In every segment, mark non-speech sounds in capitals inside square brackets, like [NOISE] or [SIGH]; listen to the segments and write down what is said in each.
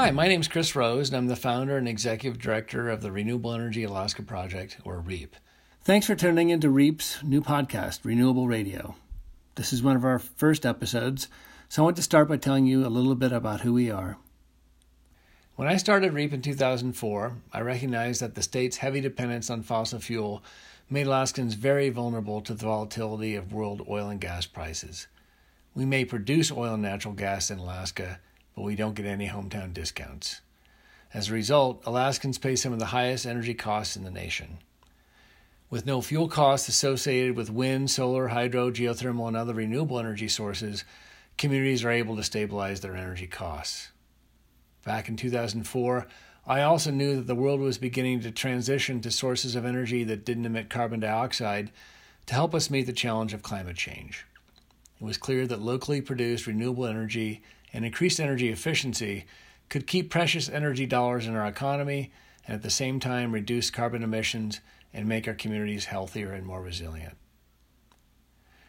Hi, my name is Chris Rose, and I'm the founder and executive director of the Renewable Energy Alaska Project, or REAP. Thanks for tuning into REAP's new podcast, Renewable Radio. This is one of our first episodes, so I want to start by telling you a little bit about who we are. When I started REAP in 2004, I recognized that the state's heavy dependence on fossil fuel made Alaskans very vulnerable to the volatility of world oil and gas prices. We may produce oil and natural gas in Alaska, but we don't get any hometown discounts. As a result, Alaskans pay some of the highest energy costs in the nation. With no fuel costs associated with wind, solar, hydro, geothermal, and other renewable energy sources, communities are able to stabilize their energy costs. Back in 2004, I also knew that the world was beginning to transition to sources of energy that didn't emit carbon dioxide to help us meet the challenge of climate change. It was clear that locally produced renewable energy and increased energy efficiency could keep precious energy dollars in our economy and at the same time reduce carbon emissions and make our communities healthier and more resilient.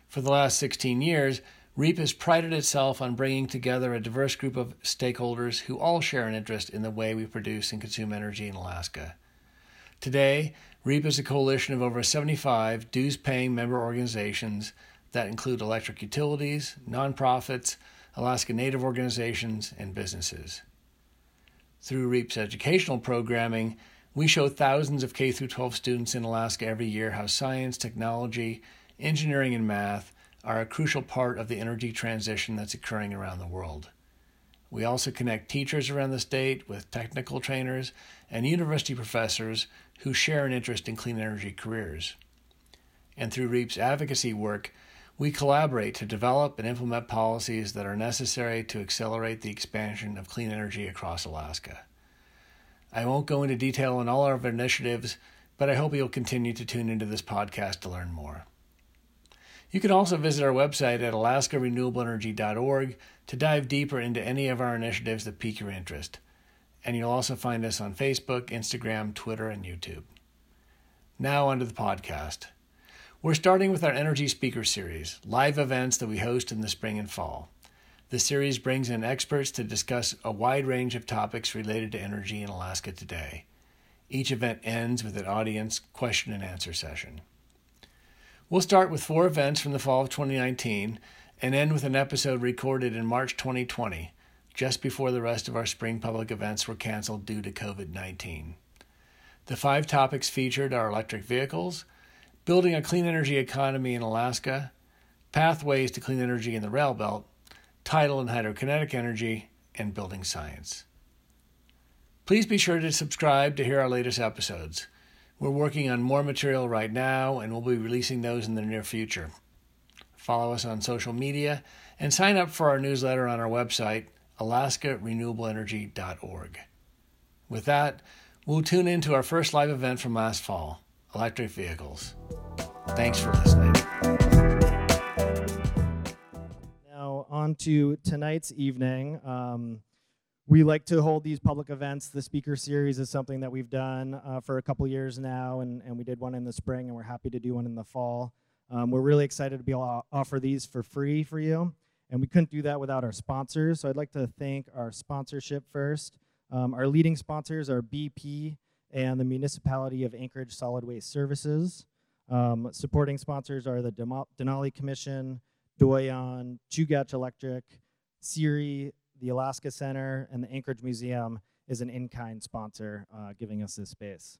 For the last 16 years, REAP has prided itself on bringing together a diverse group of stakeholders who all share an interest in the way we produce and consume energy in Alaska. Today, REAP is a coalition of over 75 dues paying member organizations that include electric utilities, nonprofits, Alaska Native organizations, and businesses. Through REAP's educational programming, we show thousands of K 12 students in Alaska every year how science, technology, engineering, and math are a crucial part of the energy transition that's occurring around the world. We also connect teachers around the state with technical trainers and university professors who share an interest in clean energy careers. And through REAP's advocacy work, we collaborate to develop and implement policies that are necessary to accelerate the expansion of clean energy across Alaska. I won't go into detail on all our initiatives, but I hope you'll continue to tune into this podcast to learn more. You can also visit our website at alaskarenewableenergy.org to dive deeper into any of our initiatives that pique your interest. And you'll also find us on Facebook, Instagram, Twitter, and YouTube. Now, onto the podcast. We're starting with our Energy Speaker Series, live events that we host in the spring and fall. The series brings in experts to discuss a wide range of topics related to energy in Alaska today. Each event ends with an audience question and answer session. We'll start with four events from the fall of 2019 and end with an episode recorded in March 2020, just before the rest of our spring public events were canceled due to COVID 19. The five topics featured are electric vehicles, building a clean energy economy in Alaska, pathways to clean energy in the rail belt, tidal and hydrokinetic energy, and building science. Please be sure to subscribe to hear our latest episodes. We're working on more material right now, and we'll be releasing those in the near future. Follow us on social media and sign up for our newsletter on our website, alaskarenewableenergy.org. With that, we'll tune into our first live event from last fall electric vehicles. Thanks for listening. Now, on to tonight's evening. Um, we like to hold these public events. The speaker series is something that we've done uh, for a couple years now, and, and we did one in the spring, and we're happy to do one in the fall. Um, we're really excited to be able to offer these for free for you, and we couldn't do that without our sponsors. So I'd like to thank our sponsorship first. Um, our leading sponsors are BP and the Municipality of Anchorage Solid Waste Services. Um, supporting sponsors are the Denali Commission, Doyon, Chugach Electric, CIRI, the Alaska Center, and the Anchorage Museum is an in-kind sponsor uh, giving us this space.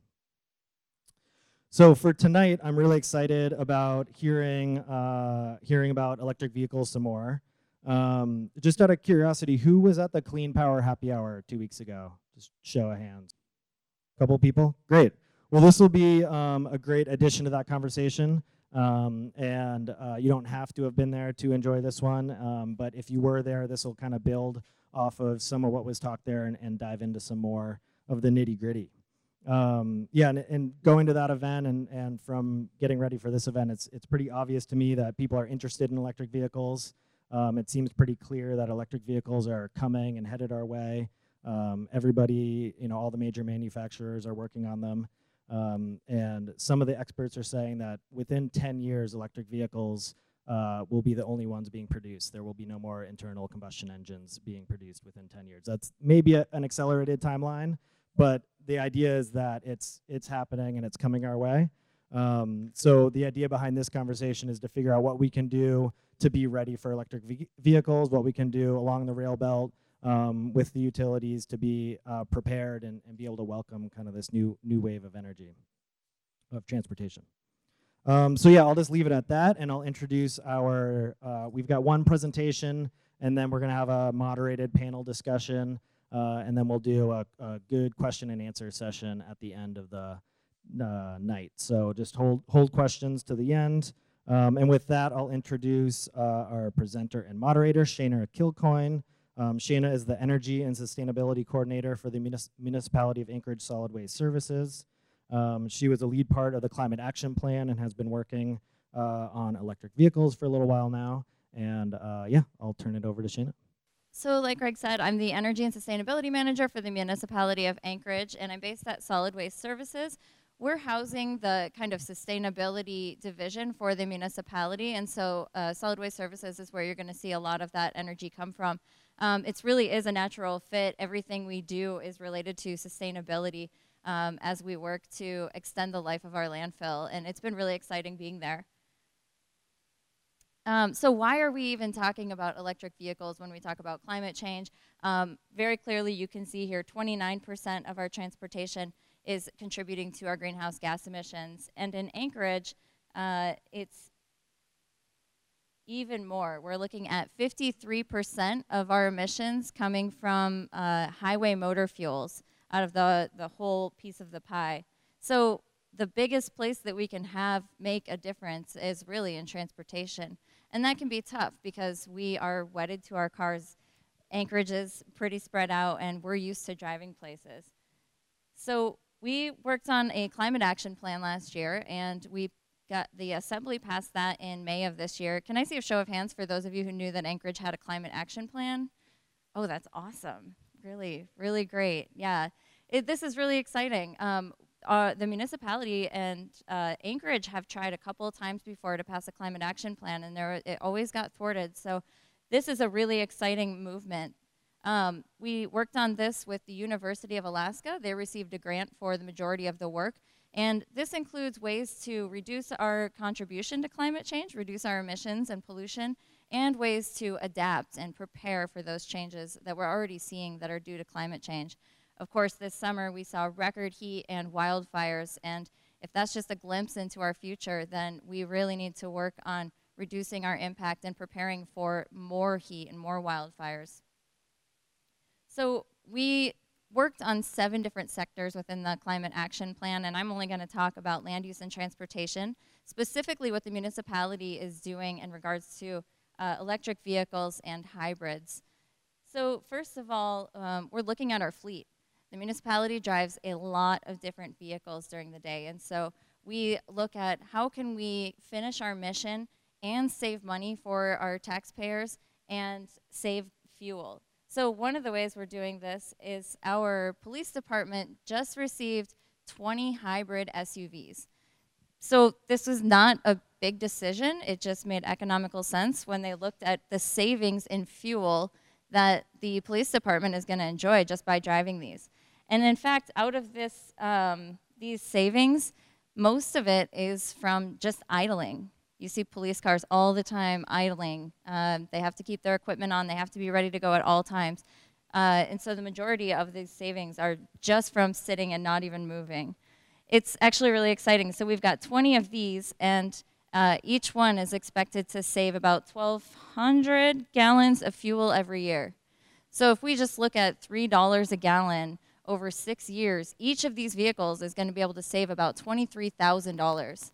So for tonight, I'm really excited about hearing uh, hearing about electric vehicles some more. Um, just out of curiosity, who was at the Clean Power Happy Hour two weeks ago? Just show of hands. Couple people? Great. Well, this will be um, a great addition to that conversation. Um, and uh, you don't have to have been there to enjoy this one, um, but if you were there, this will kind of build off of some of what was talked there and, and dive into some more of the nitty gritty. Um, yeah, and, and, going to that event and, and from getting ready for this event, it's, it's pretty obvious to me that people are interested in electric vehicles. Um, it seems pretty clear that electric vehicles are coming and headed our way. Um, everybody, you know, all the major manufacturers are working on them. Um, and some of the experts are saying that within 10 years, electric vehicles uh, will be the only ones being produced. There will be no more internal combustion engines being produced within 10 years. That's maybe a, an accelerated timeline, but the idea is that it's it's happening and it's coming our way. Um, so the idea behind this conversation is to figure out what we can do to be ready for electric ve- vehicles, what we can do along the rail belt um, with the utilities to be uh, prepared and, and be able to welcome kind of this new new wave of energy of transportation. Um, so yeah, I'll just leave it at that, and I'll introduce our. Uh, we've got one presentation, and then we're gonna have a moderated panel discussion, uh, and then we'll do a, a, good question and answer session at the end of the uh, night. So just hold hold questions to the end. Um, and with that, I'll introduce uh, our presenter and moderator, Shana Kilcoyne. Um, Shana is the Energy and Sustainability Coordinator for the Munis Municipality of Anchorage Solid Waste Services. Um, she was a lead part of the Climate Action Plan and has been working uh, on electric vehicles for a little while now. And uh, yeah, I'll turn it over to Shana. So, like Greg said, I'm the Energy and Sustainability Manager for the Municipality of Anchorage, and I'm based at Solid Waste Services. We're housing the kind of sustainability division for the municipality, and so uh, Solid Waste Services is where you're going to see a lot of that energy come from. Um, it really is a natural fit. Everything we do is related to sustainability um, as we work to extend the life of our landfill. And it's been really exciting being there. Um, so why are we even talking about electric vehicles when we talk about climate change? Um, very clearly, you can see here 29% of our transportation is contributing to our greenhouse gas emissions. And in Anchorage, uh, it's even more. We're looking at 53% of our emissions coming from uh, highway motor fuels out of the, the whole piece of the pie. So the biggest place that we can have make a difference is really in transportation. And that can be tough because we are wedded to our cars. Anchorage is pretty spread out and we're used to driving places. So we worked on a climate action plan last year and we got the assembly passed that in May of this year. Can I see a show of hands for those of you who knew that Anchorage had a climate action plan? Oh, that's awesome. Really, really great. Yeah it, this is really exciting. Um, uh, the municipality and uh, Anchorage have tried a couple of times before to pass a climate action plan, and there, it always got thwarted. So this is a really exciting movement. Um, we worked on this with the University of Alaska. They received a grant for the majority of the work. And this includes ways to reduce our contribution to climate change, reduce our emissions and pollution, and ways to adapt and prepare for those changes that we're already seeing that are due to climate change. Of course, this summer we saw record heat and wildfires, and if that's just a glimpse into our future, then we really need to work on reducing our impact and preparing for more heat and more wildfires. So we worked on seven different sectors within the climate action plan, and I'm only going to talk about land use and transportation, specifically what the municipality is doing in regards to uh, electric vehicles and hybrids. So first of all, um, we're looking at our fleet. The municipality drives a lot of different vehicles during the day, and so we look at how can we finish our mission and save money for our taxpayers and save fuel. So one of the ways we're doing this is our police department just received 20 hybrid SUVs. So this was not a big decision. It just made economical sense when they looked at the savings in fuel that the police department is going to enjoy just by driving these. And in fact, out of this, um, these savings, most of it is from just idling. You see police cars all the time idling. Um, they have to keep their equipment on. They have to be ready to go at all times. Uh, and so the majority of these savings are just from sitting and not even moving. It's actually really exciting. So we've got 20 of these, and uh, each one is expected to save about 1,200 gallons of fuel every year. So if we just look at $3 a gallon, over six years, each of these vehicles is going to be able to save about $23,000.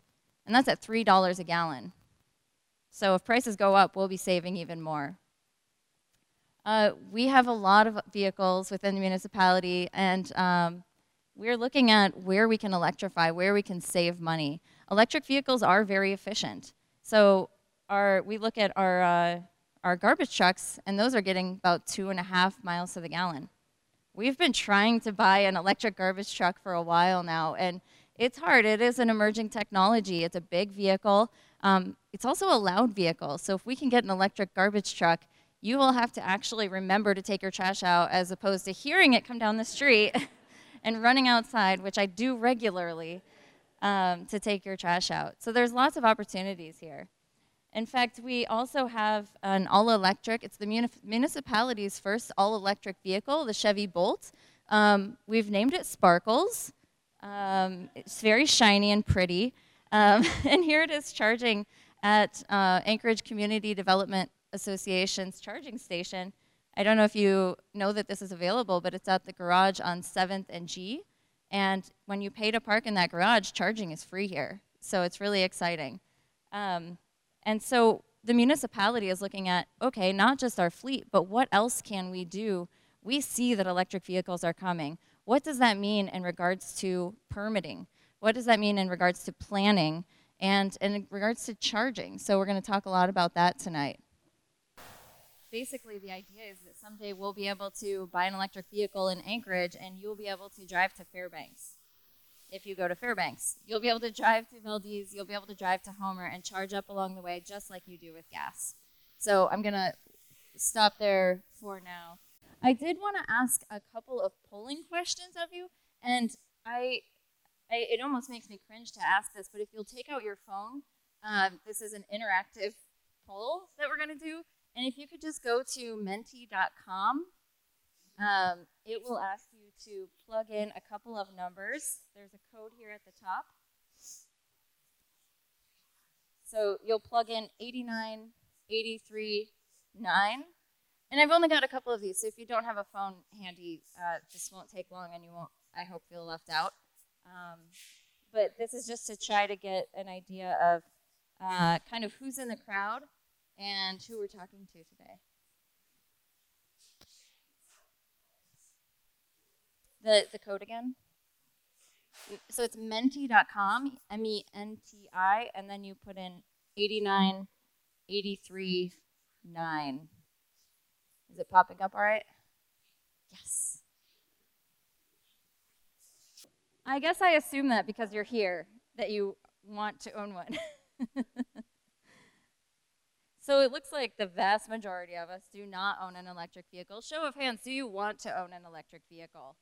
And that's at $3 a gallon. So if prices go up, we'll be saving even more. Uh, we have a lot of vehicles within the municipality, and um, we're looking at where we can electrify, where we can save money. Electric vehicles are very efficient. So our, we look at our, uh, our garbage trucks, and those are getting about two and a half miles to the gallon. We've been trying to buy an electric garbage truck for a while now, and it's hard. It is an emerging technology. It's a big vehicle. Um, it's also a loud vehicle. So if we can get an electric garbage truck, you will have to actually remember to take your trash out as opposed to hearing it come down the street [LAUGHS] and running outside, which I do regularly, um, to take your trash out. So there's lots of opportunities here. In fact, we also have an all electric, it's the muni- municipality's first all electric vehicle, the Chevy Bolt. Um, we've named it Sparkles. Um, it's very shiny and pretty. Um, [LAUGHS] and here it is charging at uh, Anchorage Community Development Association's charging station. I don't know if you know that this is available, but it's at the garage on 7th and G. And when you pay to park in that garage, charging is free here. So it's really exciting. Um, and so the municipality is looking at okay, not just our fleet, but what else can we do? We see that electric vehicles are coming. What does that mean in regards to permitting? What does that mean in regards to planning and in regards to charging? So we're going to talk a lot about that tonight. Basically, the idea is that someday we'll be able to buy an electric vehicle in Anchorage and you'll be able to drive to Fairbanks if you go to Fairbanks. You'll be able to drive to Valdez, you'll be able to drive to Homer and charge up along the way just like you do with gas. So I'm going to stop there for now. I did want to ask a couple of polling questions of you, and I, I, it almost makes me cringe to ask this, but if you'll take out your phone, um, this is an interactive poll that we're going to do, and if you could just go to menti.com um, it will ask you to plug in a couple of numbers. There's a code here at the top. So you'll plug in 89, 83, 9. And I've only got a couple of these, so if you don't have a phone handy, uh, this won't take long and you won't, I hope, feel left out. Um, but this is just to try to get an idea of uh, kind of who's in the crowd and who we're talking to today. the, the code again? So it's menti.com, M E N T I, and then you put in 89, 83, 9. Is it popping up all right? Yes. I guess I assume that because you're here, that you want to own one. [LAUGHS] so it looks like the vast majority of us do not own an electric vehicle. Show of hands, do you want to own an electric vehicle?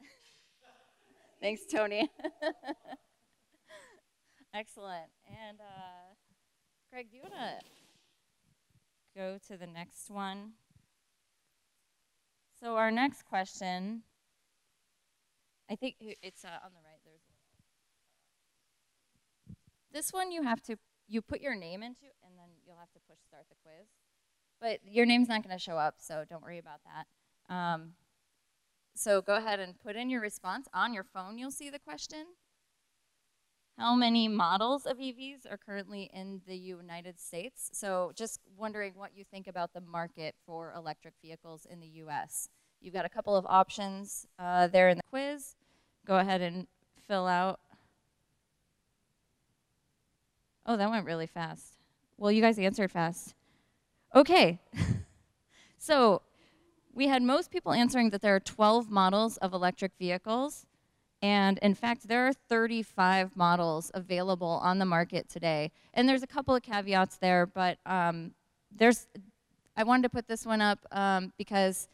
[LAUGHS] Thanks, Tony. [LAUGHS] Excellent. And uh, Craig, do you want to go to the next one? So our next question, I think it's uh, on the right. There's this one you have to you put your name into, and then you'll have to push start the quiz. But your name's not going to show up, so don't worry about that. Um, so go ahead and put in your response. On your phone, you'll see the question. How many models of EVs are currently in the United States? So just wondering what you think about the market for electric vehicles in the US. You've got a couple of options uh, there in the quiz. Go ahead and fill out. Oh, that went really fast. Well, you guys answered fast. Okay. [LAUGHS] so we had most people answering that there are 12 models of electric vehicles. And in fact, there are 35 models available on the market today. And there's a couple of caveats there, but um, there's, I wanted to put this one up um, because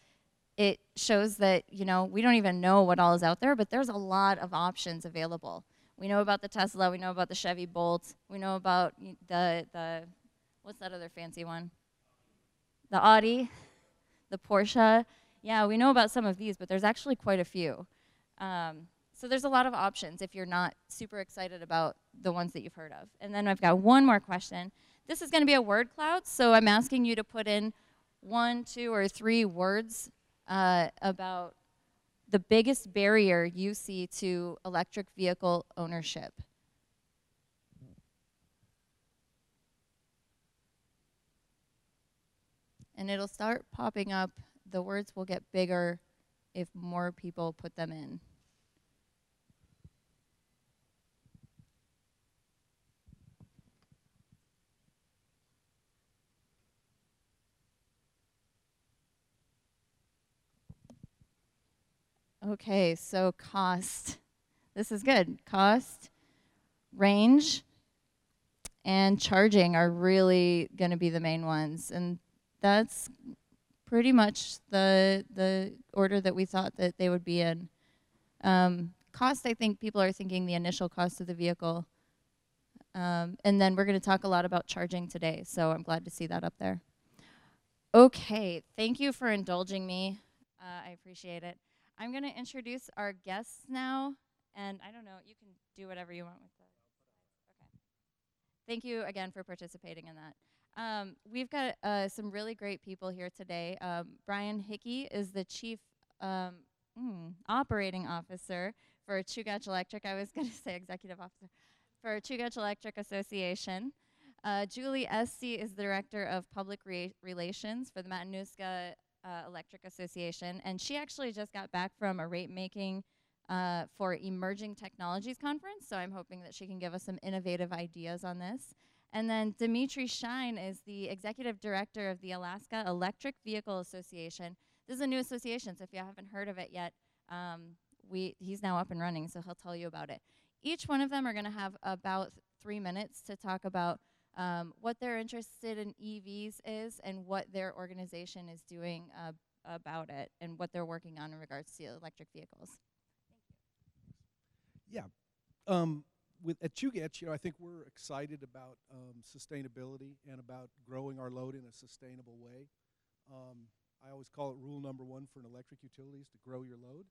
it shows that, you know, we don't even know what all is out there, but there's a lot of options available. We know about the Tesla, we know about the Chevy Bolt, we know about the, the what's that other fancy one? The Audi the Porsche. Yeah, we know about some of these, but there's actually quite a few. Um, so there's a lot of options if you're not super excited about the ones that you've heard of. And then I've got one more question. This is going to be a word cloud, so I'm asking you to put in one, two, or three words uh, about the biggest barrier you see to electric vehicle ownership. and it'll start popping up. The words will get bigger if more people put them in. Okay, so cost. this is good. Cost, range, and charging are really going to be the main ones, and that's pretty much the the order that we thought that they would be in. Um, cost, I think people are thinking the initial cost of the vehicle, um, and then we're going to talk a lot about charging today. So I'm glad to see that up there. Okay, thank you for indulging me. Uh, I appreciate it. I'm going to introduce our guests now, and I don't know, you can do whatever you want with the. Okay. Thank you again for participating in that. Um, we've got uh, some really great people here today. Um, Brian Hickey is the chief um, mm, operating officer for Chugach Electric. I was [LAUGHS] going to say executive officer for Chugach Electric Association. Uh, Julie Estey is the director of public re- relations for the Matanuska uh, Electric Association, and she actually just got back from a rate making uh, for emerging technologies conference. So I'm hoping that she can give us some innovative ideas on this. And then Dimitri Shein is the executive director of the Alaska Electric Vehicle Association. This is a new association, so if you haven't heard of it yet, um, we he's now up and running, so he'll tell you about it. Each one of them are going to have about three minutes to talk about um, what they're interested in EVs is and what their organization is doing uh, about it and what they're working on in regards to electric vehicles. Yeah. Um, with at Chugach, you know, I think we're excited about um, sustainability and about growing our load in a sustainable way. Um, I always call it rule number one for an electric utility is to grow your load.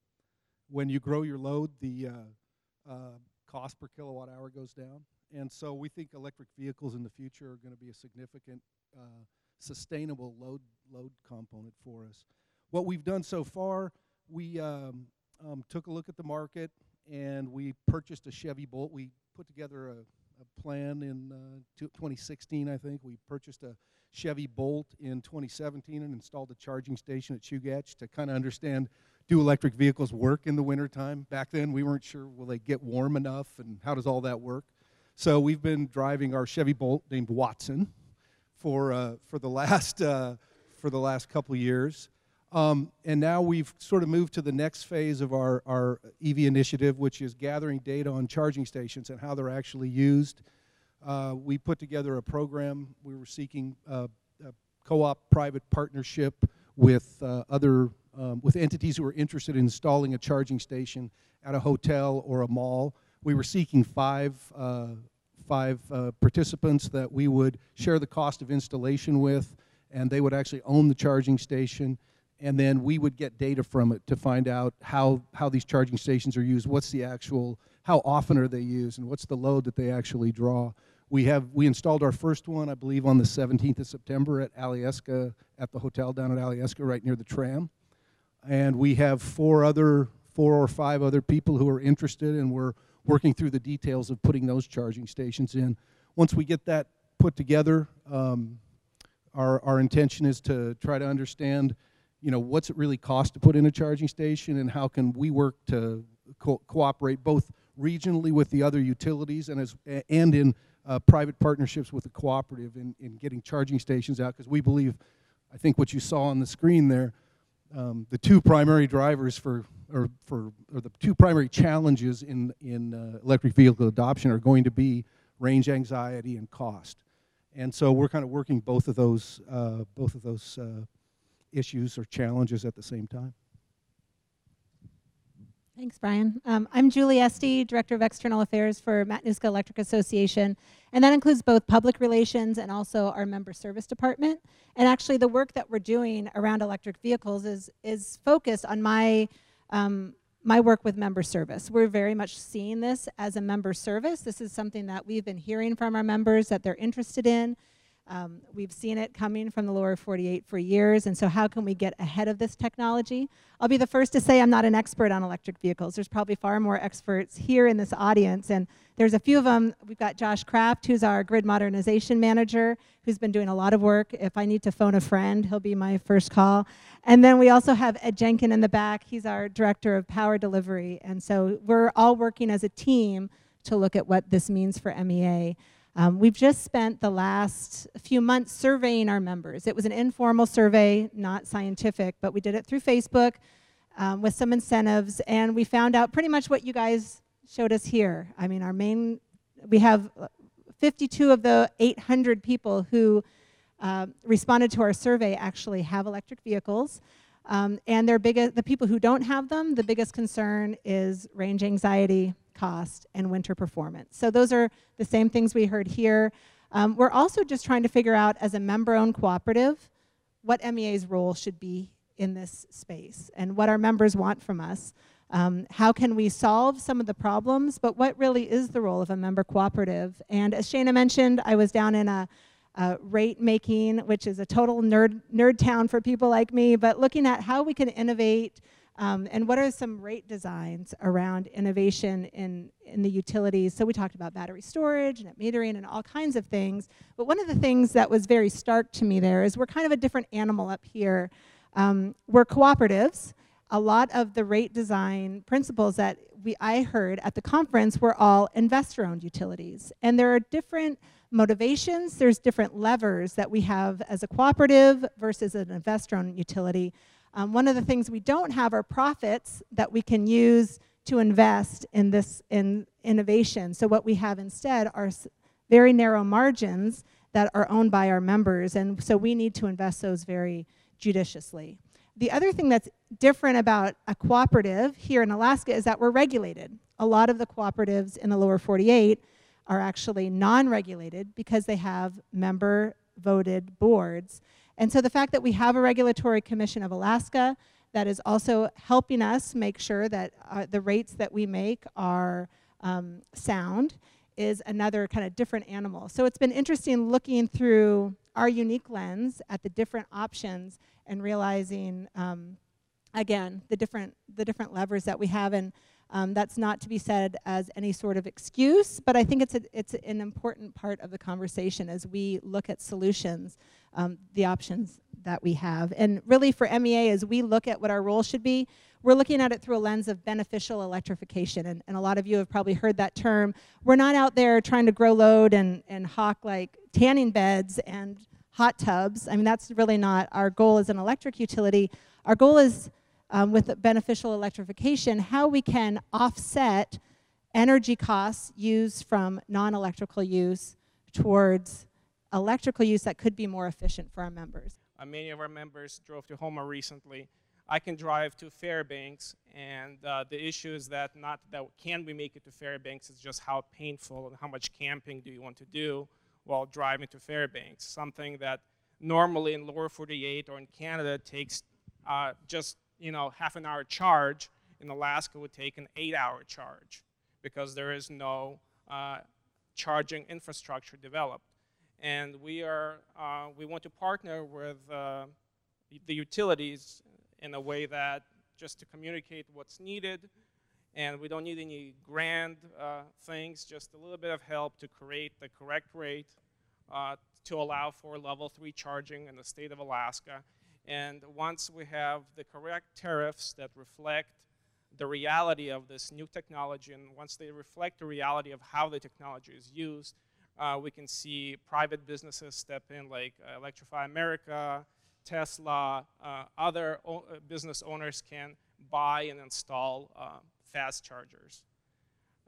When you grow your load, the uh, uh, cost per kilowatt hour goes down, and so we think electric vehicles in the future are going to be a significant, uh, sustainable load load component for us. What we've done so far, we um, um, took a look at the market and we purchased a Chevy Bolt. We put together a, a plan in uh, 2016, I think. We purchased a Chevy Bolt in 2017 and installed a charging station at Chugach to kind of understand do electric vehicles work in the wintertime? Back then, we weren't sure will they get warm enough and how does all that work? So we've been driving our Chevy Bolt named Watson for, uh, for, the, last, uh, for the last couple years. Um, and now we've sort of moved to the next phase of our, our EV initiative, which is gathering data on charging stations and how they're actually used. Uh, we put together a program. We were seeking uh, a co-op private partnership with uh, other um, with entities who are interested in installing a charging station at a hotel or a mall. We were seeking five uh, five uh, participants that we would share the cost of installation with, and they would actually own the charging station and then we would get data from it to find out how, how these charging stations are used, what's the actual, how often are they used, and what's the load that they actually draw. We have we installed our first one, I believe, on the 17th of September at Alyeska, at the hotel down at Alyeska, right near the tram. And we have four other, four or five other people who are interested, and we're working through the details of putting those charging stations in. Once we get that put together, um, our, our intention is to try to understand you know, what's it really cost to put in a charging station and how can we work to co- cooperate both regionally with the other utilities and, as, and in uh, private partnerships with the cooperative in, in getting charging stations out because we believe, I think what you saw on the screen there, um, the two primary drivers for or for or the two primary challenges in in uh, electric vehicle adoption are going to be range anxiety and cost, and so we're kind of working both of those uh, both of those uh, issues or challenges at the same time. Thanks, Brian. Um, I'm Julie Estey, Director of External Affairs for Matanuska Electric Association, and that includes both public relations and also our member service department. And actually, the work that we're doing around electric vehicles is is focused on my um, my work with member service. We're very much seeing this as a member service. This is something that we've been hearing from our members that they're interested in. Um, we've seen it coming from the lower 48 for years, and so how can we get ahead of this technology? I'll be the first to say I'm not an expert on electric vehicles. There's probably far more experts here in this audience, and there's a few of them. We've got Josh Kraft, who's our grid modernization manager, who's been doing a lot of work. If I need to phone a friend, he'll be my first call. And then we also have Ed Jenkin in the back. He's our director of power delivery, and so we're all working as a team to look at what this means for MEA. Um, we've just spent the last few months surveying our members. It was an informal survey, not scientific, but we did it through Facebook um, with some incentives, and we found out pretty much what you guys showed us here. I mean, our main, we have 52 of the 800 people who uh, responded to our survey actually have electric vehicles. Um, and their biggest, the people who don't have them, the biggest concern is range anxiety, cost, and winter performance. So those are the same things we heard here. Um, we're also just trying to figure out, as a member-owned cooperative, what MEA's role should be in this space and what our members want from us. Um, how can we solve some of the problems, but what really is the role of a member cooperative? And as Shana mentioned, I was down in a uh, rate making, which is a total nerd, nerd town for people like me, but looking at how we can innovate um, and what are some rate designs around innovation in, in the utilities. So we talked about battery storage, net metering, and all kinds of things. But one of the things that was very stark to me there is we're kind of a different animal up here. Um, we're cooperatives. A lot of the rate design principles that we, I heard at the conference were all investor-owned utilities. And there are different motivations, there's different levers that we have as a cooperative versus an investor-owned utility. Um, one of the things we don't have are profits that we can use to invest in this in innovation. So what we have instead are very narrow margins that are owned by our members, and so we need to invest those very judiciously. The other thing that's different about a cooperative here in Alaska is that we're regulated. A lot of the cooperatives in the lower 48 are actually non-regulated because they have member voted boards. And so the fact that we have a regulatory commission of Alaska that is also helping us make sure that uh, the rates that we make are um, sound is another kind of different animal. So it's been interesting looking through our unique lens at the different options and realizing, um, again, the different, the different levers that we have. And um, that's not to be said as any sort of excuse, but I think it's, a, it's an important part of the conversation as we look at solutions, um, the options that we have. And really for MEA, as we look at what our role should be, we're looking at it through a lens of beneficial electrification. And, and a lot of you have probably heard that term. We're not out there trying to grow load and, and hawk like tanning beds and hot tubs. I mean, that's really not our goal as an electric utility. Our goal is um, with beneficial electrification, how we can offset energy costs used from non-electrical use towards electrical use that could be more efficient for our members. Uh, many of our members drove to Homer recently. I can drive to Fairbanks, and uh, the issue is that not that can we make it to Fairbanks, it's just how painful and how much camping do you want to do while driving to Fairbanks. Something that normally in lower 48 or in Canada takes uh, just you know, half an hour charge in Alaska would take an eight hour charge because there is no uh, charging infrastructure developed. And we are, uh, we want to partner with uh, the utilities in a way that just to communicate what's needed and we don't need any grand uh, things, just a little bit of help to create the correct rate uh, to allow for level three charging in the state of Alaska and once we have the correct tariffs that reflect the reality of this new technology, and once they reflect the reality of how the technology is used, uh, we can see private businesses step in like uh, Electrify America, Tesla, uh, other business owners can buy and install uh, fast chargers.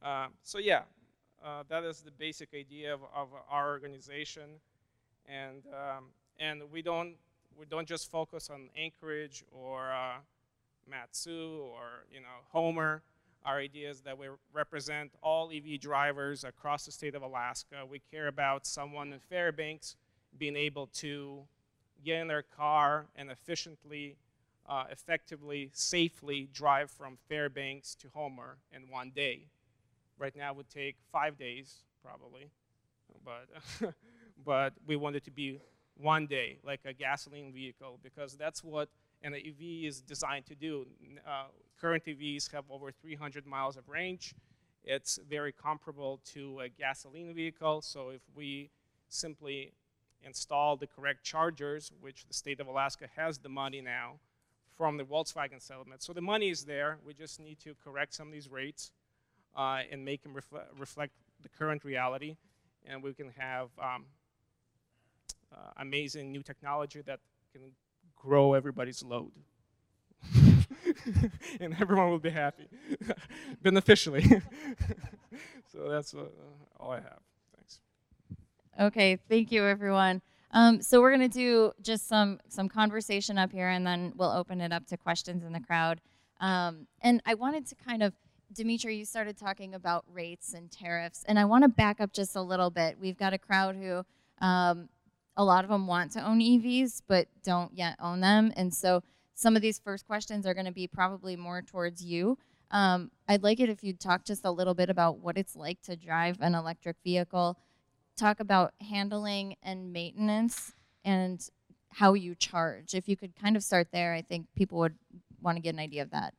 Uh, so yeah, uh, that is the basic idea of, of our organization. And, um, and we don't we don't just focus on Anchorage or uh, Mat-Su or you know Homer. Our idea is that we represent all EV drivers across the state of Alaska. We care about someone in Fairbanks being able to get in their car and efficiently, uh, effectively, safely drive from Fairbanks to Homer in one day. Right now it would take five days probably, but, [LAUGHS] but we want it to be one day, like a gasoline vehicle, because that's what an EV is designed to do. Uh, current EVs have over 300 miles of range. It's very comparable to a gasoline vehicle, so if we simply install the correct chargers, which the state of Alaska has the money now from the Volkswagen settlement. So the money is there, we just need to correct some of these rates uh, and make them refle reflect the current reality, and we can have um, uh, amazing new technology that can grow everybody's load. [LAUGHS] and everyone will be happy, [LAUGHS] beneficially. [LAUGHS] so that's uh, all I have. Thanks. Okay, thank you, everyone. Um, so we're gonna do just some some conversation up here, and then we'll open it up to questions in the crowd. Um, and I wanted to kind of, Dimitri, you started talking about rates and tariffs, and I want to back up just a little bit. We've got a crowd who, um, a lot of them want to own EVs, but don't yet own them, and so some of these first questions are going to be probably more towards you. Um, I'd like it if you'd talk just a little bit about what it's like to drive an electric vehicle talk about handling and maintenance and how you charge. If you could kind of start there, I think people would want to get an idea of that.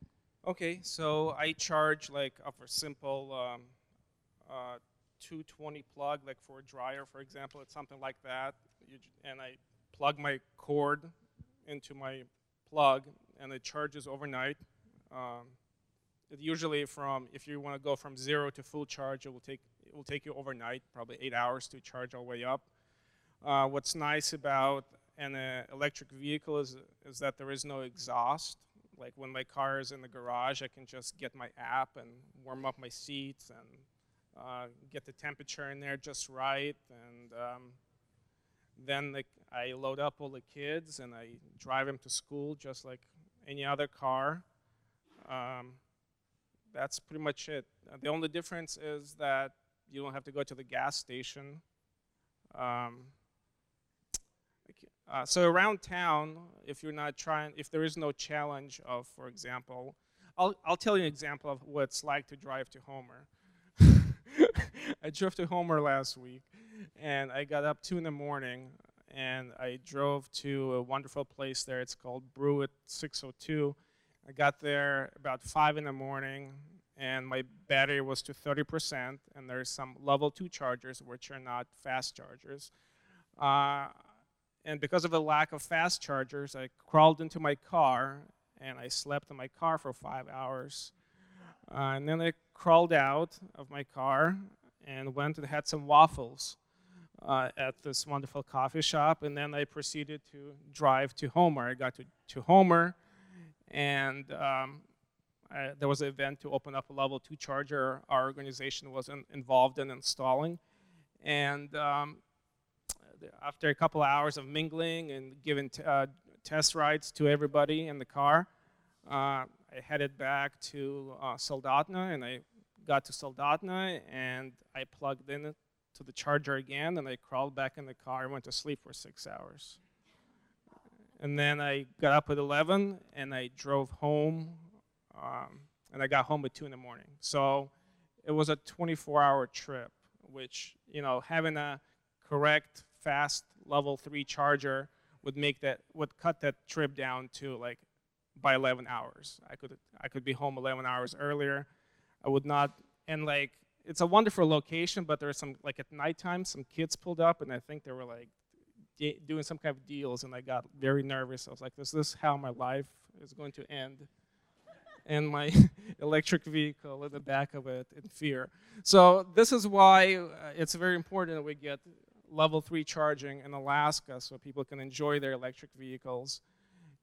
Okay, so I charge like a simple um, uh, 220 plug, like for a dryer, for example. It's something like that. And I plug my cord into my plug, and it charges overnight. Um, it usually from if you want to go from zero to full charge, it will take it will take you overnight, probably eight hours to charge all the way up. Uh, what's nice about an uh, electric vehicle is, is that there is no exhaust. Like when my car is in the garage, I can just get my app and warm up my seats and uh, get the temperature in there just right. And um, then the, I load up all the kids and I drive them to school just like any other car. Um, that's pretty much it. Uh, the only difference is that you don't have to go to the gas station. Um, uh, so around town, if you're not trying, if there is no challenge of, for example, I'll, I'll tell you an example of what it's like to drive to Homer. [LAUGHS] I drove to Homer last week, and I got up two in the morning, and I drove to a wonderful place there. It's called Brew at 602. I got there about five in the morning, and my battery was to 30%, and there's some level 2 chargers, which are not fast chargers. Uh, and because of the lack of fast chargers, I crawled into my car, and I slept in my car for five hours. Uh, and then I crawled out of my car and went and had some waffles uh, at this wonderful coffee shop, and then I proceeded to drive to Homer. I got to, to Homer, and um, uh, there was an event to open up a level two charger our organization was in, involved in installing. And um, after a couple of hours of mingling and giving uh, test rides to everybody in the car, uh, I headed back to uh, Soldotna and I got to Soldotna and I plugged in to the charger again and I crawled back in the car and went to sleep for six hours. And then I got up at 11 and I drove home um, and I got home at two in the morning. So it was a 24-hour trip, which you know having a correct fast level three charger would make that would cut that trip down to like by 11 hours. I could I could be home 11 hours earlier. I would not and like it's a wonderful location, but there's some like at nighttime some kids pulled up and I think they were like doing some kind of deals and I got very nervous. I was like, is this how my life is going to end? [LAUGHS] and my [LAUGHS] electric vehicle in the back of it in fear. So this is why uh, it's very important that we get level three charging in Alaska so people can enjoy their electric vehicles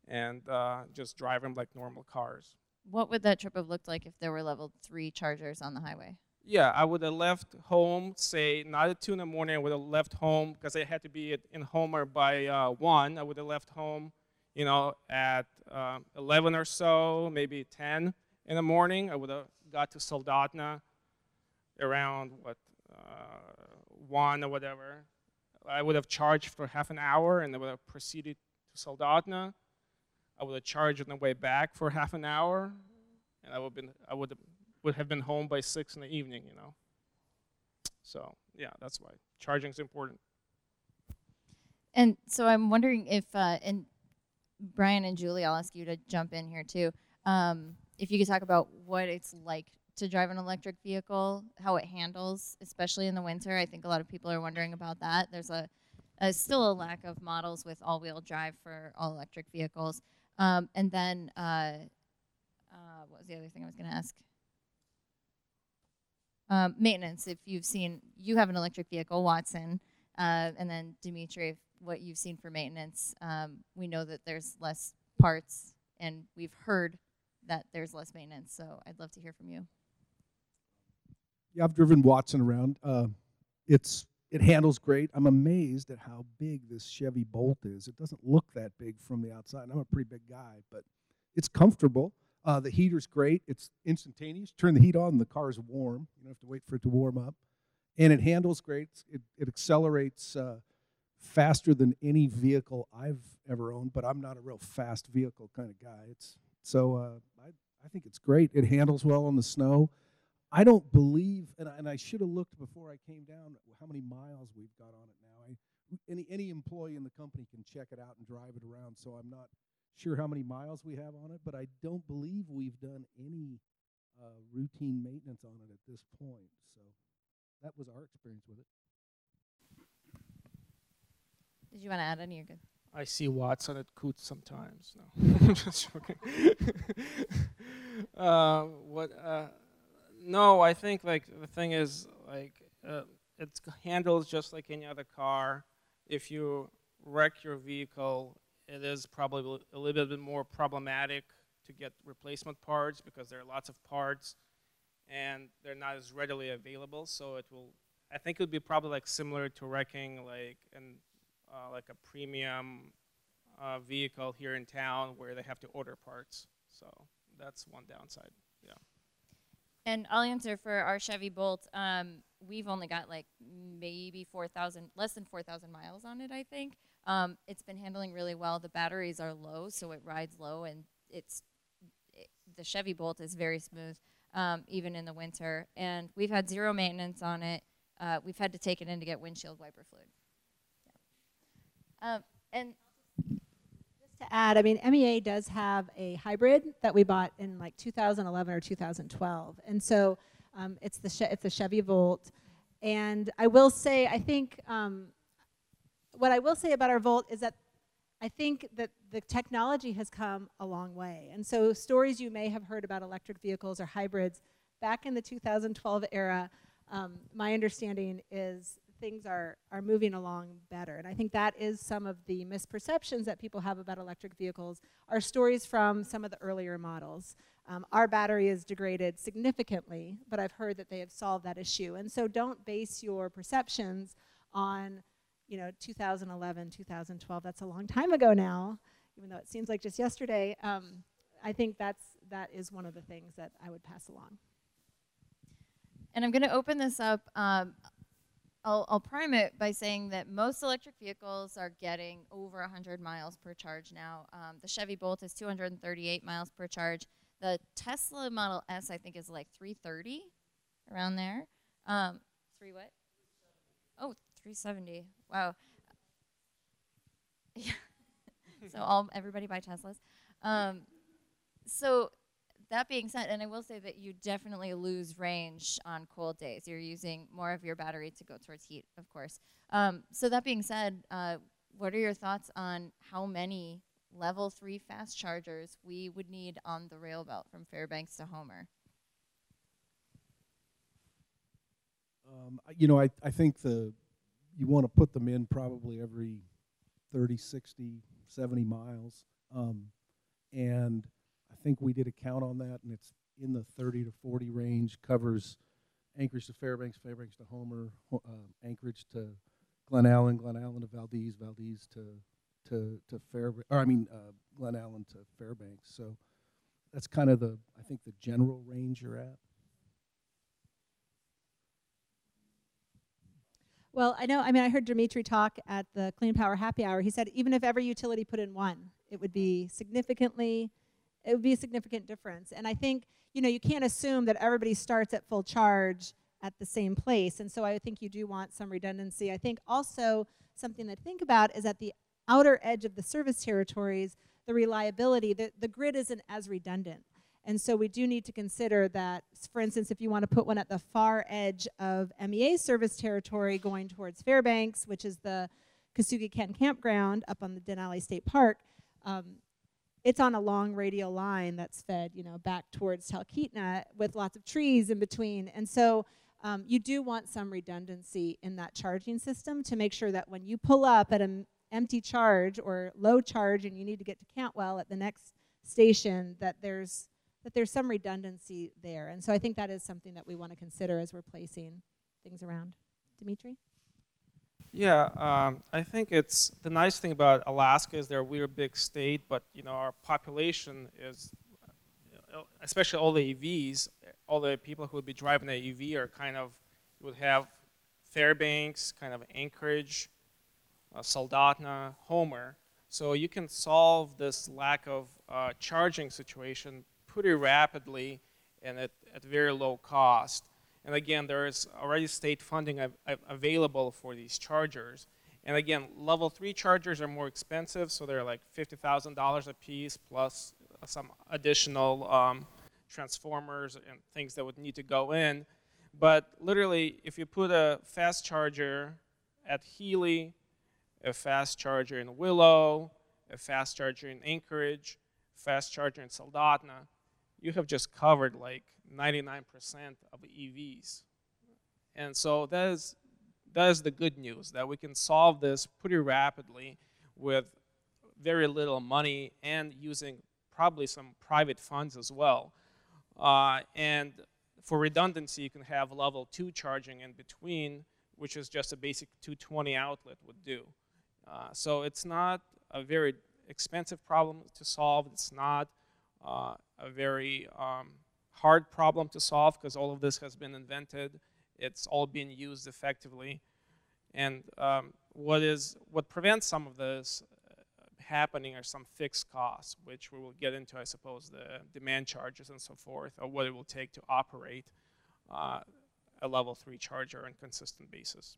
and uh, just drive them like normal cars. What would that trip have looked like if there were level three chargers on the highway? Yeah, I would have left home, say, not at 2 in the morning. I would have left home because I had to be at, in Homer by uh, 1. I would have left home you know, at uh, 11 or so, maybe 10 in the morning. I would have got to Soldotna around, what, uh, 1 or whatever. I would have charged for half an hour and I would have proceeded to Soldotna. I would have charged on the way back for half an hour, and I would, have been, I would, have, would have been home by 6 in the evening, you know. So, yeah, that's why charging is important. And so I'm wondering if, uh, and Brian and Julie, I'll ask you to jump in here too. Um, if you could talk about what it's like to drive an electric vehicle, how it handles, especially in the winter. I think a lot of people are wondering about that. There's a, a still a lack of models with all-wheel drive for all electric vehicles. Um, and then, uh, uh, what was the other thing I was going to ask? Um, maintenance. If you've seen, you have an electric vehicle, Watson, uh, and then Dimitri, what you've seen for maintenance. Um, we know that there's less parts, and we've heard that there's less maintenance. So I'd love to hear from you. Yeah, I've driven Watson around. Uh, it's it handles great. I'm amazed at how big this Chevy Bolt is. It doesn't look that big from the outside. I'm a pretty big guy, but it's comfortable. Uh, the heater's great. It's instantaneous. Turn the heat on, the car is warm. You don't have to wait for it to warm up, and it handles great. It it accelerates uh, faster than any vehicle I've ever owned. But I'm not a real fast vehicle kind of guy. It's so uh, I I think it's great. It handles well on the snow. I don't believe, and I, and I should have looked before I came down how many miles we've got on it now. I, any any employee in the company can check it out and drive it around, so I'm not sure how many miles we have on it, but I don't believe we've done any uh, routine maintenance on it at this point. So that was our experience with it. Did you want to add any? You're good. I see Watson at Koots sometimes. No, [LAUGHS] just joking. [LAUGHS] uh, what? Uh, no, I think like the thing is like uh, it handles just like any other car. If you wreck your vehicle, it is probably a little bit more problematic to get replacement parts because there are lots of parts and they're not as readily available. So it will, I think it would be probably like similar to wrecking like an uh, like a premium uh, vehicle here in town where they have to order parts. So that's one downside. Yeah. And I'll answer for our Chevy Bolt. Um, we've only got like maybe 4,000, less than 4,000 miles on it, I think. Um, it's been handling really well. The batteries are low, so it rides low, and it's it, the Chevy Bolt is very smooth, um, even in the winter. And we've had zero maintenance on it. Uh, we've had to take it in to get windshield wiper fluid. Yeah. Um, and just to add, I mean, MEA does have a hybrid that we bought in like 2011 or 2012, and so um, it's the it's a Chevy Volt. And I will say, I think um, what I will say about our Volt is that I think that the technology has come a long way. And so stories you may have heard about electric vehicles or hybrids back in the 2012 era, um, my understanding is things are, are moving along better. And I think that is some of the misperceptions that people have about electric vehicles are stories from some of the earlier models. Um, our battery is degraded significantly, but I've heard that they have solved that issue. And so don't base your perceptions on you know, 2011, 2012, that's a long time ago now, even though it seems like just yesterday. Um, I think that's, that is one of the things that I would pass along. And I'm going to open this up. Um, I'll, I'll prime it by saying that most electric vehicles are getting over 100 miles per charge now. Um, the Chevy Bolt is 238 miles per charge. The Tesla Model S, I think, is like 330, around there. Um, three what? Oh, 370. Wow. [LAUGHS] Yeah. so all everybody buy Teslas. Um, so that being said, and I will say that you definitely lose range on cold days. You're using more of your battery to go towards heat, of course. Um, so that being said, uh, what are your thoughts on how many level three fast chargers we would need on the rail belt from Fairbanks to Homer? Um, you know, I, I think the you want to put them in probably every 30, 60, 70 miles. Um, and I think we did a count on that, and it's in the 30 to 40 range, covers Anchorage to Fairbanks, Fairbanks to Homer, uh, Anchorage to Glennallen, Glen Allen to Valdez, Valdez to to to Fairbanks, or I mean uh, Glennallen to Fairbanks. So that's kind of the I think the general range you're at. Well, I know, I mean, I heard Dimitri talk at the Clean Power Happy Hour. He said even if every utility put in one, it would be significantly, it would be a significant difference. And I think, you know, you can't assume that everybody starts at full charge at the same place. And so I think you do want some redundancy. I think also something to think about is at the outer edge of the service territories, the reliability, the, the grid isn't as redundant. And so we do need to consider that, for instance, if you want to put one at the far edge of MEA service territory going towards Fairbanks, which is the K'esugi Ken campground up on the Denali State Park, um, it's on a long radial line that's fed, you know, back towards Talkeetna with lots of trees in between. And so um, you do want some redundancy in that charging system to make sure that when you pull up at an empty charge or low charge and you need to get to Cantwell at the next station, that there's that there's some redundancy there. And so I think that is something that we want to consider as we're placing things around. Dimitri? Yeah, um, I think it's the nice thing about Alaska is that we're a big state, but you know our population is, especially all the EVs, all the people who would be driving the EV are kind of would have Fairbanks, kind of Anchorage, uh, Soldotna, Homer. So you can solve this lack of uh, charging situation pretty rapidly and at, at very low cost. And again, there is already state funding av available for these chargers. And again, level three chargers are more expensive, so they're like $50,000 a piece plus some additional um, transformers and things that would need to go in. But literally, if you put a fast charger at Healy, a fast charger in Willow, a fast charger in Anchorage, fast charger in Soldotna, you have just covered like 99% of EVs. And so that is, that is the good news, that we can solve this pretty rapidly with very little money and using probably some private funds as well. Uh, and for redundancy, you can have level two charging in between, which is just a basic 220 outlet would do. Uh, so it's not a very expensive problem to solve. It's not uh, a very um, hard problem to solve because all of this has been invented. It's all being used effectively. And um, what is what prevents some of this uh, happening are some fixed costs, which we will get into, I suppose, the demand charges and so forth, or what it will take to operate uh, a level three charger on a consistent basis.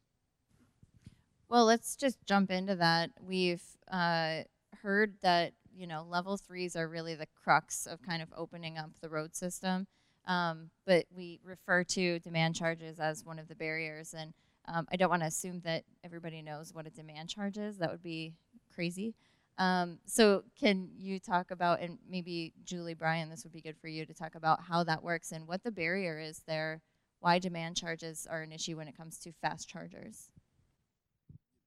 Well, let's just jump into that. We've uh, heard that you know level threes are really the crux of kind of opening up the road system, um, but we refer to demand charges as one of the barriers. And um, I don't want to assume that everybody knows what a demand charge is. That would be crazy. Um, so can you talk about, and maybe Julie, Bryan, this would be good for you to talk about how that works and what the barrier is there, why demand charges are an issue when it comes to fast chargers?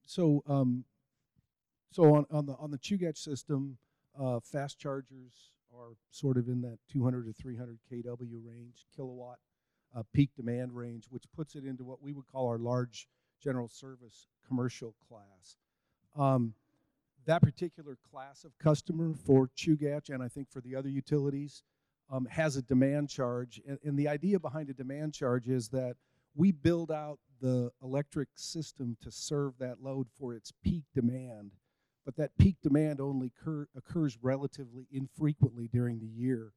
so um, so on, on the on the Chugach system, uh, fast chargers are sort of in that 200 to 300 kW range, kilowatt uh, peak demand range, which puts it into what we would call our large general service commercial class. Um, that particular class of customer for Chugach and I think for the other utilities um, has a demand charge, and, and the idea behind a demand charge is that we build out the electric system to serve that load for its peak demand, but that peak demand only occur, occurs relatively infrequently during the year.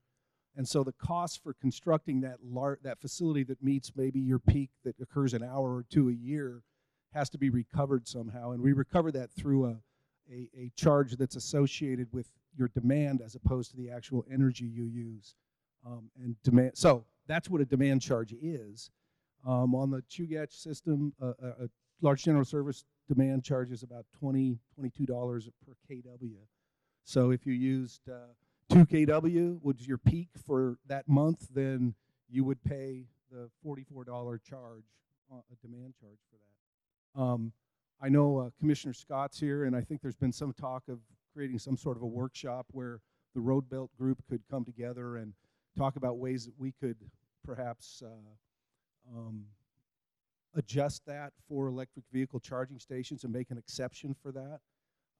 And so the cost for constructing that lar- that facility that meets maybe your peak that occurs an hour or two a year has to be recovered somehow. And we recover that through a, a, a charge that's associated with your demand as opposed to the actual energy you use. Um, and demand. So that's what a demand charge is. Um, on the Chugach system, uh, a, a large general service demand charges about 20 $22 per kW. So if you used uh, 2 kW, which is your peak for that month, then you would pay the $44 charge, uh, a demand charge for that. Um, I know uh, Commissioner Scott's here, and I think there's been some talk of creating some sort of a workshop where the Road Belt group could come together and talk about ways that we could perhaps uh, um, adjust that for electric vehicle charging stations and make an exception for that.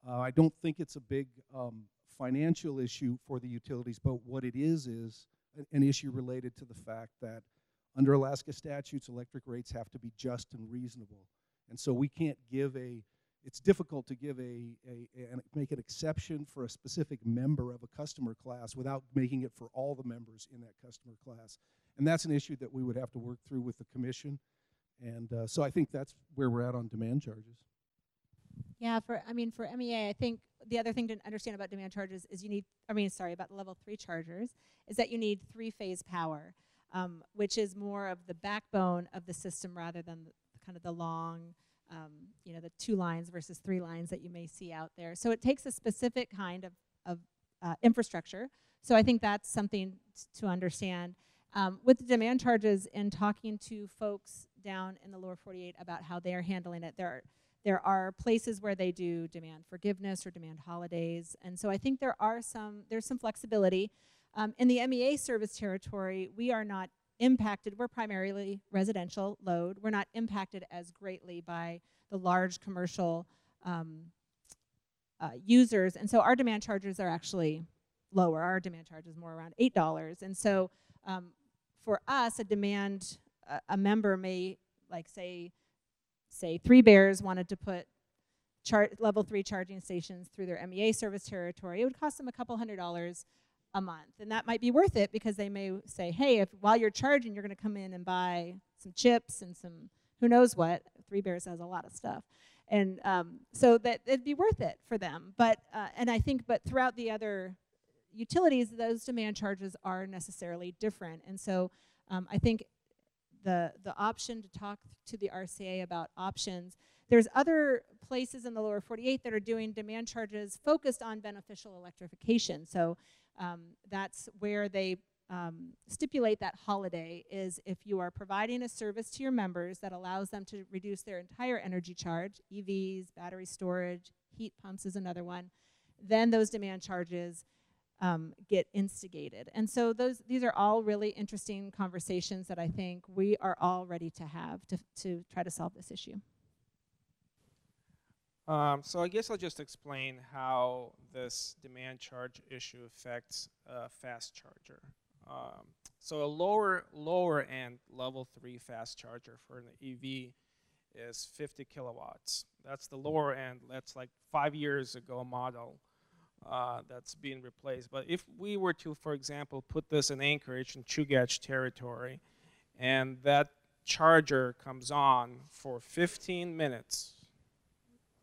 Uh, I don't think it's a big um, financial issue for the utilities, but what it is is an, issue related to the fact that under Alaska statutes, electric rates have to be just and reasonable. And so we can't give a, it's difficult to give a, a, a make an exception for a specific member of a customer class without making it for all the members in that customer class. And that's an issue that we would have to work through with the commission. And uh, so I think that's where we're at on demand charges. Yeah, for I mean for MEA, I think the other thing to understand about demand charges is you need I mean sorry about the level three chargers is that you need three phase power, um, which is more of the backbone of the system rather than the, kind of the long, um, you know, the two lines versus three lines that you may see out there. So it takes a specific kind of of uh, infrastructure. So I think that's something to understand. Um, with the demand charges and talking to folks down in the lower 48 about how they're handling it, there are, there are places where they do demand forgiveness or demand holidays, and so I think there are some there's some flexibility. Um, in the MEA service territory, we are not impacted. We're primarily residential load. We're not impacted as greatly by the large commercial um, uh, users, and so our demand charges are actually lower. Our demand charge is more around eight dollars, and so um, for us, a demand a, member may like say say Three Bears wanted to put char- level three charging stations through their MEA service territory. It would cost them a couple hundred dollars a month, and that might be worth it because they may say, "Hey, if while you're charging, you're going to come in and buy some chips and some who knows what." Three Bears has a lot of stuff, and um, so that it'd be worth it for them. But uh, and I think, but throughout the other utilities, those demand charges are necessarily different, and so um, I think the the option to talk to the RCA about options. There's other places in the lower 48 that are doing demand charges focused on beneficial electrification. So um, that's where they um, stipulate that holiday is if you are providing a service to your members that allows them to reduce their entire energy charge, EVs, battery storage, heat pumps is another one, then those demand charges um, get instigated. And so those these are all really interesting conversations that I think we are all ready to have to, to try to solve this issue. Um, so I guess I'll just explain how this demand charge issue affects a fast charger. Um, so a lower lower end level three fast charger for an EV is 50 kilowatts. That's the lower end. That's like five years ago model uh, that's being replaced. But if we were to, for example, put this in Anchorage in Chugach territory, and that charger comes on for 15 minutes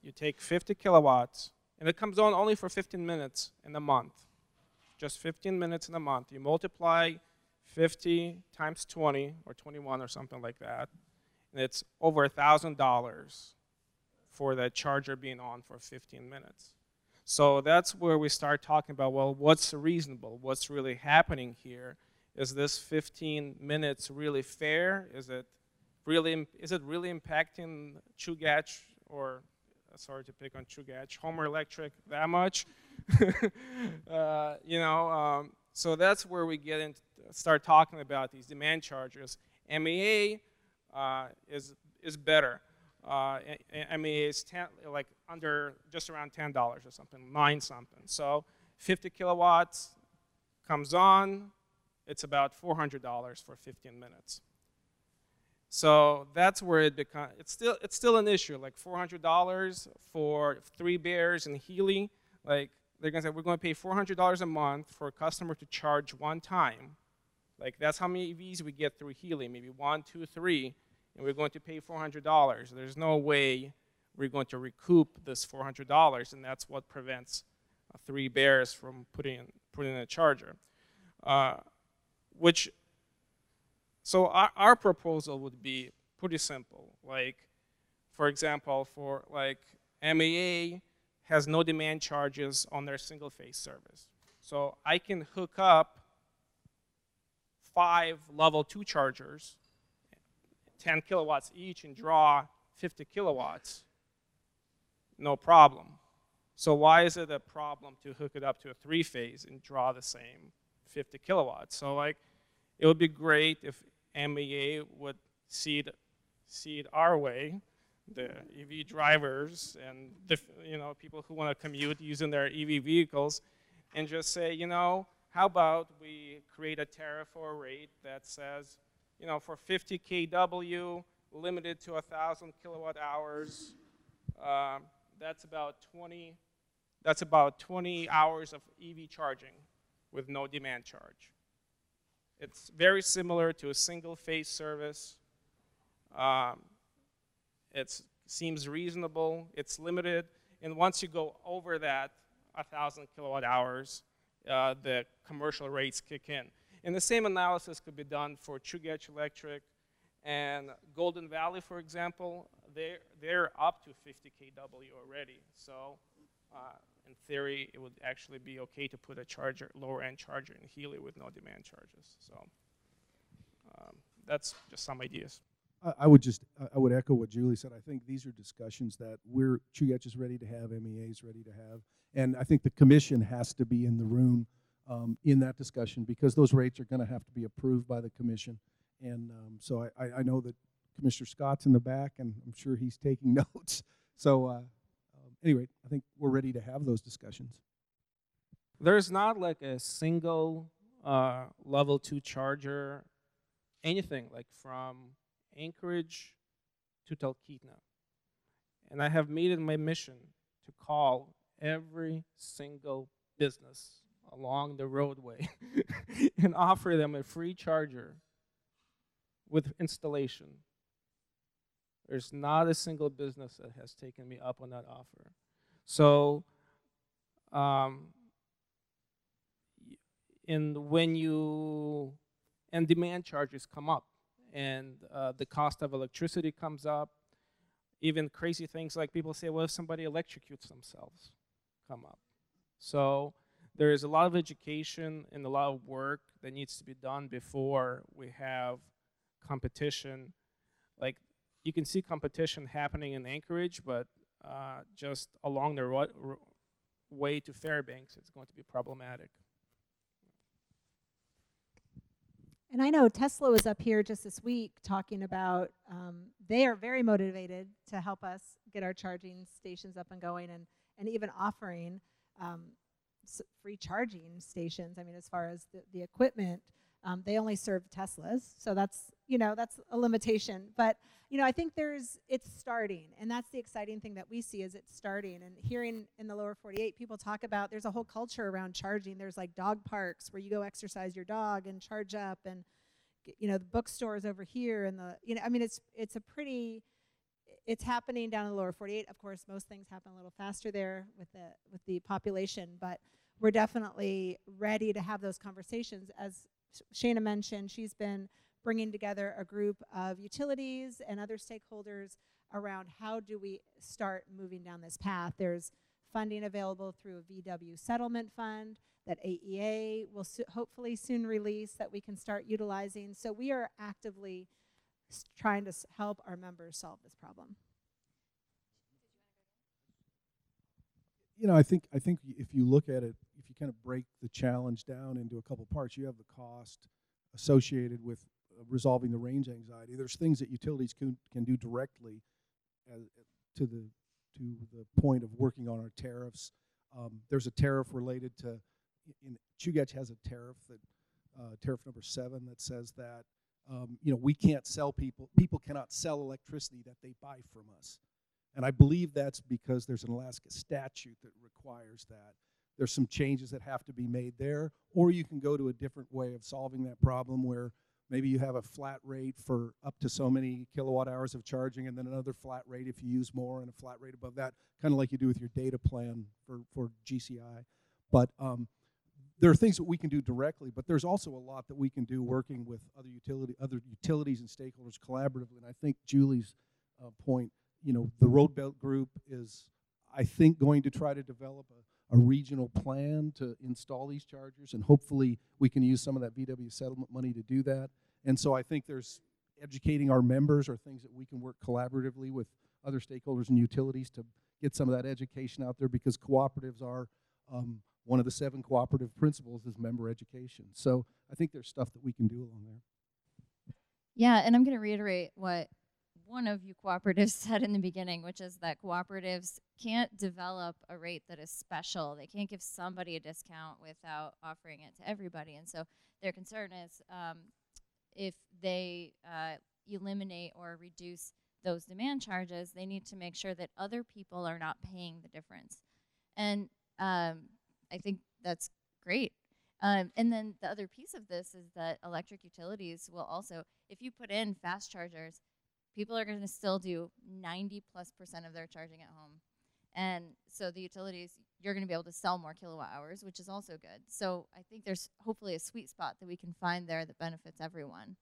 you take 50 kilowatts, and it comes on only for 15 minutes in a month. Just 15 minutes in a month. You multiply 50 times 20 or 21 or something like that, and it's over a $1,000 for that charger being on for 15 minutes. So that's where we start talking about well, what's reasonable? What's really happening here? Is this 15 minutes really fair? Is it really, is it really impacting Chugach or sorry to pick on Chugach, Homer Electric that much. [LAUGHS] uh, you know, um, so that's where we get into start talking about these demand charges. MEA uh, is is better. Uh, MEA is ten, like under just around ten dollars or something, nine something. So 50 kilowatts comes on, it's about $400 for 15 minutes. So that's where it becomes, it's still, it's still an issue, like $400 for Three Bears and Healy. Like, they're gonna say, we're gonna pay $400 a month for a customer to charge one time. Like, that's how many EVs we get through Healy, maybe one, two, three, and we're going to pay $400. There's no way we're going to recoup this $400, and that's what prevents uh, Three Bears from putting, putting in a charger. Uh, which so our, our proposal would be pretty simple. Like, for example, for like MEA has no demand charges on their single phase service. So I can hook up five level two chargers, 10 kilowatts each, and draw 50 kilowatts. No problem. So why is it a problem to hook it up to a three phase and draw the same 50 kilowatts? So like, it would be great if MEA would see it, see it our way, the EV drivers and the, you know people who want to commute using their EV vehicles, and just say, you know, how about we create a tariff or rate that says, you know, for 50 kW, limited to 1,000 kilowatt hours, uh, that's about 20. That's about 20 hours of EV charging with no demand charge. It's very similar to a single phase service. Um, it seems reasonable, it's limited, and once you go over that 1,000 kilowatt hours, uh, the commercial rates kick in. And the same analysis could be done for Chugach Electric and Golden Valley, for example. They're, they're up to 50 kW already. So uh, in theory, it would actually be okay to put a charger, lower end charger in Healy with no demand charges. So um, that's just some ideas. I, would just, I would echo what Julie said. I think these are discussions that we're, Chugach is ready to have, MEA is ready to have. And I think the commission has to be in the room um, in that discussion because those rates are going to have to be approved by the commission. And um, so I, I know that Commissioner Scott's in the back, and I'm sure he's taking [LAUGHS] notes. So uh, um, anyway, I think we're ready to have those discussions. There's not like a single uh, level two charger, anything like from Anchorage to Talkeetna. And I have made it my mission to call every single business along the roadway [LAUGHS] and offer them a free charger with installation. There's not a single business that has taken me up on that offer. So, um, and when you and demand charges come up, and uh, the cost of electricity comes up, even crazy things like people say, well, if somebody electrocutes themselves, come up. So there is a lot of education and a lot of work that needs to be done before we have competition. Like you can see competition happening in Anchorage, but uh, just along the ro- ro- way to Fairbanks, it's going to be problematic. And I know Tesla was up here just this week talking about um, they are very motivated to help us get our charging stations up and going and, and even offering um, free charging stations. I mean, as far as the, the equipment, um, they only serve Teslas, so that's you know that's a limitation. But you know, I think there's it's starting, and that's the exciting thing that we see is it's starting. And hearing in the lower 48, people talk about there's a whole culture around charging. There's like dog parks where you go exercise your dog and charge up, and you know the bookstores over here, and the you know I mean it's it's a pretty it's happening down in the lower 48. Of course, most things happen a little faster there with the with the population, but we're definitely ready to have those conversations. As Shana mentioned, she's been bringing together a group of utilities and other stakeholders around how do we start moving down this path. There's funding available through a VW settlement fund that AEA will so hopefully soon release that we can start utilizing. So we are actively trying to help our members solve this problem. You know, I think I think if you look at it, if you kind of break the challenge down into a couple parts, you have the cost associated with resolving the range anxiety. There's things that utilities can can do directly as, to the to the point of working on our tariffs. Um, there's a tariff related to in Chugach has a tariff that uh, tariff number seven that says that um, you know we can't sell people people cannot sell electricity that they buy from us and I believe that's because there's an Alaska statute that requires that. There's some changes that have to be made there, or you can go to a different way of solving that problem where maybe you have a flat rate for up to so many kilowatt hours of charging and then another flat rate if you use more and a flat rate above that, kind of like you do with your data plan for, for GCI. But um, there are things that we can do directly, but there's also a lot that we can do working with other utility, other utilities and stakeholders collaboratively. And I think Julie's uh, point you know, the Road Belt Group is, I think, going to try to develop a, a regional plan to install these chargers, and hopefully we can use some of that VW settlement money to do that. And so I think there's educating our members or things that we can work collaboratively with other stakeholders and utilities to get some of that education out there because cooperatives are um, one of the seven cooperative principles is member education. So I think there's stuff that we can do along there. Yeah, and I'm going to reiterate what one of you cooperatives [LAUGHS] said in the beginning, which is that cooperatives can't develop a rate that is special. They can't give somebody a discount without offering it to everybody. And so their concern is um, if they uh, eliminate or reduce those demand charges, they need to make sure that other people are not paying the difference. And um, I think that's great. Um, and then the other piece of this is that electric utilities will also, if you put in fast chargers, people are going to still do 90 plus percent of their charging at home. And so the utilities, you're going to be able to sell more kilowatt hours, which is also good. So I think there's hopefully a sweet spot that we can find there that benefits everyone.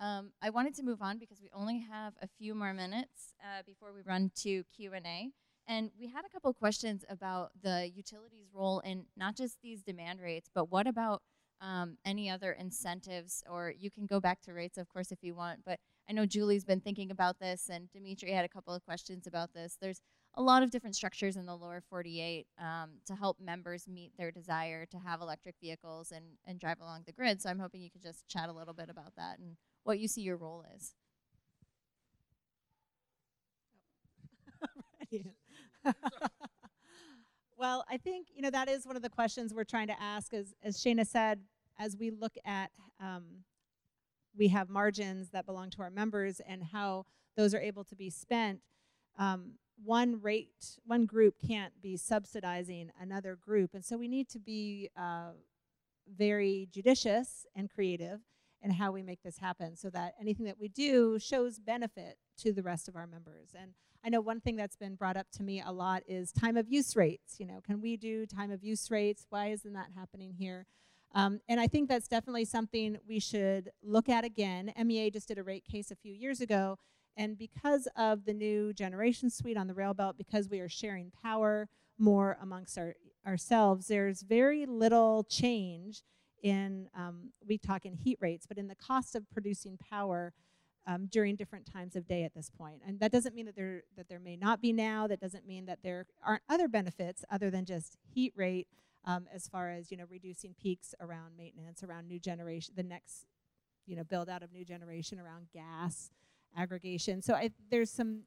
Um, I wanted to move on because we only have a few more minutes uh, before we run to Q&A. And we had a couple questions about the utilities role in not just these demand rates, but what about um, any other incentives? Or you can go back to rates, of course, if you want. But I know Julie's been thinking about this, and Dimitri had a couple of questions about this. There's a lot of different structures in the lower 48 um, to help members meet their desire to have electric vehicles and, and drive along the grid. So I'm hoping you could just chat a little bit about that and what you see your role is. [LAUGHS] [LAUGHS] well, I think you know that is one of the questions we're trying to ask. As as Shana said, as we look at, um, we have margins that belong to our members and how those are able to be spent. Um, one rate, one group can't be subsidizing another group, and so we need to be uh, very judicious and creative in how we make this happen, so that anything that we do shows benefit to the rest of our members. And I know one thing that's been brought up to me a lot is time of use rates. You know, can we do time of use rates? Why isn't that happening here? Um, and I think that's definitely something we should look at again. MEA just did a rate case a few years ago, and because of the new generation suite on the rail belt, because we are sharing power more amongst our, ourselves, there's very little change in, um, we talk in heat rates, but in the cost of producing power um, during different times of day at this point. And that doesn't mean that there that there may not be now. That doesn't mean that there aren't other benefits other than just heat rate, um, as far as you know, reducing peaks around maintenance, around new generation, the next you know build out of new generation around gas aggregation. So I, there's some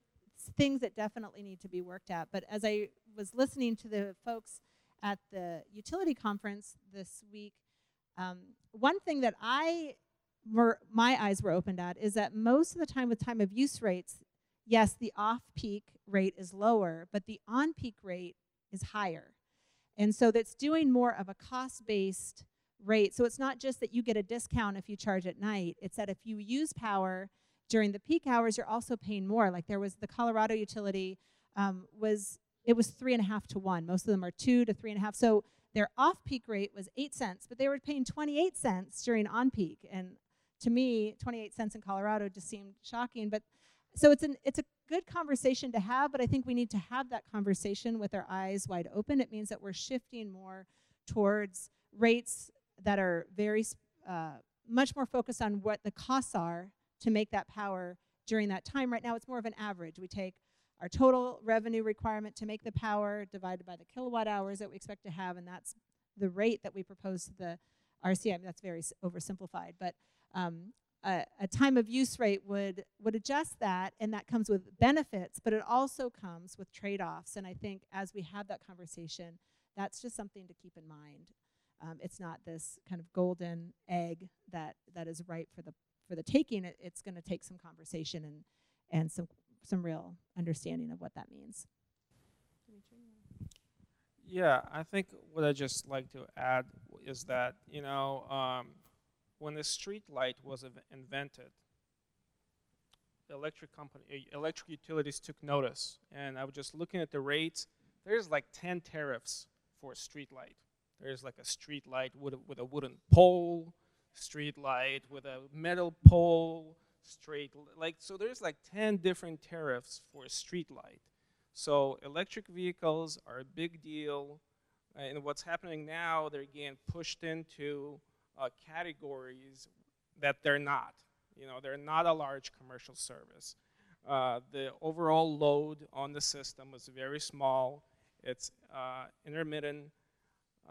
things that definitely need to be worked at. But as I was listening to the folks at the utility conference this week, um, one thing that I my eyes were opened at is that most of the time with time of use rates, yes, the off peak rate is lower, but the on peak rate is higher. And so that's doing more of a cost based rate. So it's not just that you get a discount if you charge at night, it's that if you use power during the peak hours, you're also paying more. Like there was the Colorado utility um, was it was three and a half to one. Most of them are two to three and a half. So their off peak rate was eight cents, but they were paying 28 cents during on peak. And to me, 28 cents in Colorado just seemed shocking. But so it's an it's a good conversation to have, but I think we need to have that conversation with our eyes wide open. It means that we're shifting more towards rates that are very uh, much more focused on what the costs are to make that power during that time. Right now, it's more of an average. We take our total revenue requirement to make the power divided by the kilowatt hours that we expect to have, and that's the rate that we propose to the RCA. I mean, that's very oversimplified, but um, a, a, time of use rate would would adjust that, and that comes with benefits, but it also comes with trade-offs. And I think as we have that conversation, that's just something to keep in mind. Um, it's not this kind of golden egg that that is ripe for the for the taking. It, it's going to take some conversation and and some some real understanding of what that means. Yeah, I think what I just like to add is that you know um, when the street light was invented, electric company, electric utilities took notice, and I was just looking at the rates. There's like 10 tariffs for a street light. There's like a street light with a, with a wooden pole, street light with a metal pole, straight like so. There's like 10 different tariffs for a street light. So electric vehicles are a big deal, and what's happening now, they're getting pushed into uh, categories that they're not. You know, they're not a large commercial service. Uh, the overall load on the system was very small. It's uh, intermittent,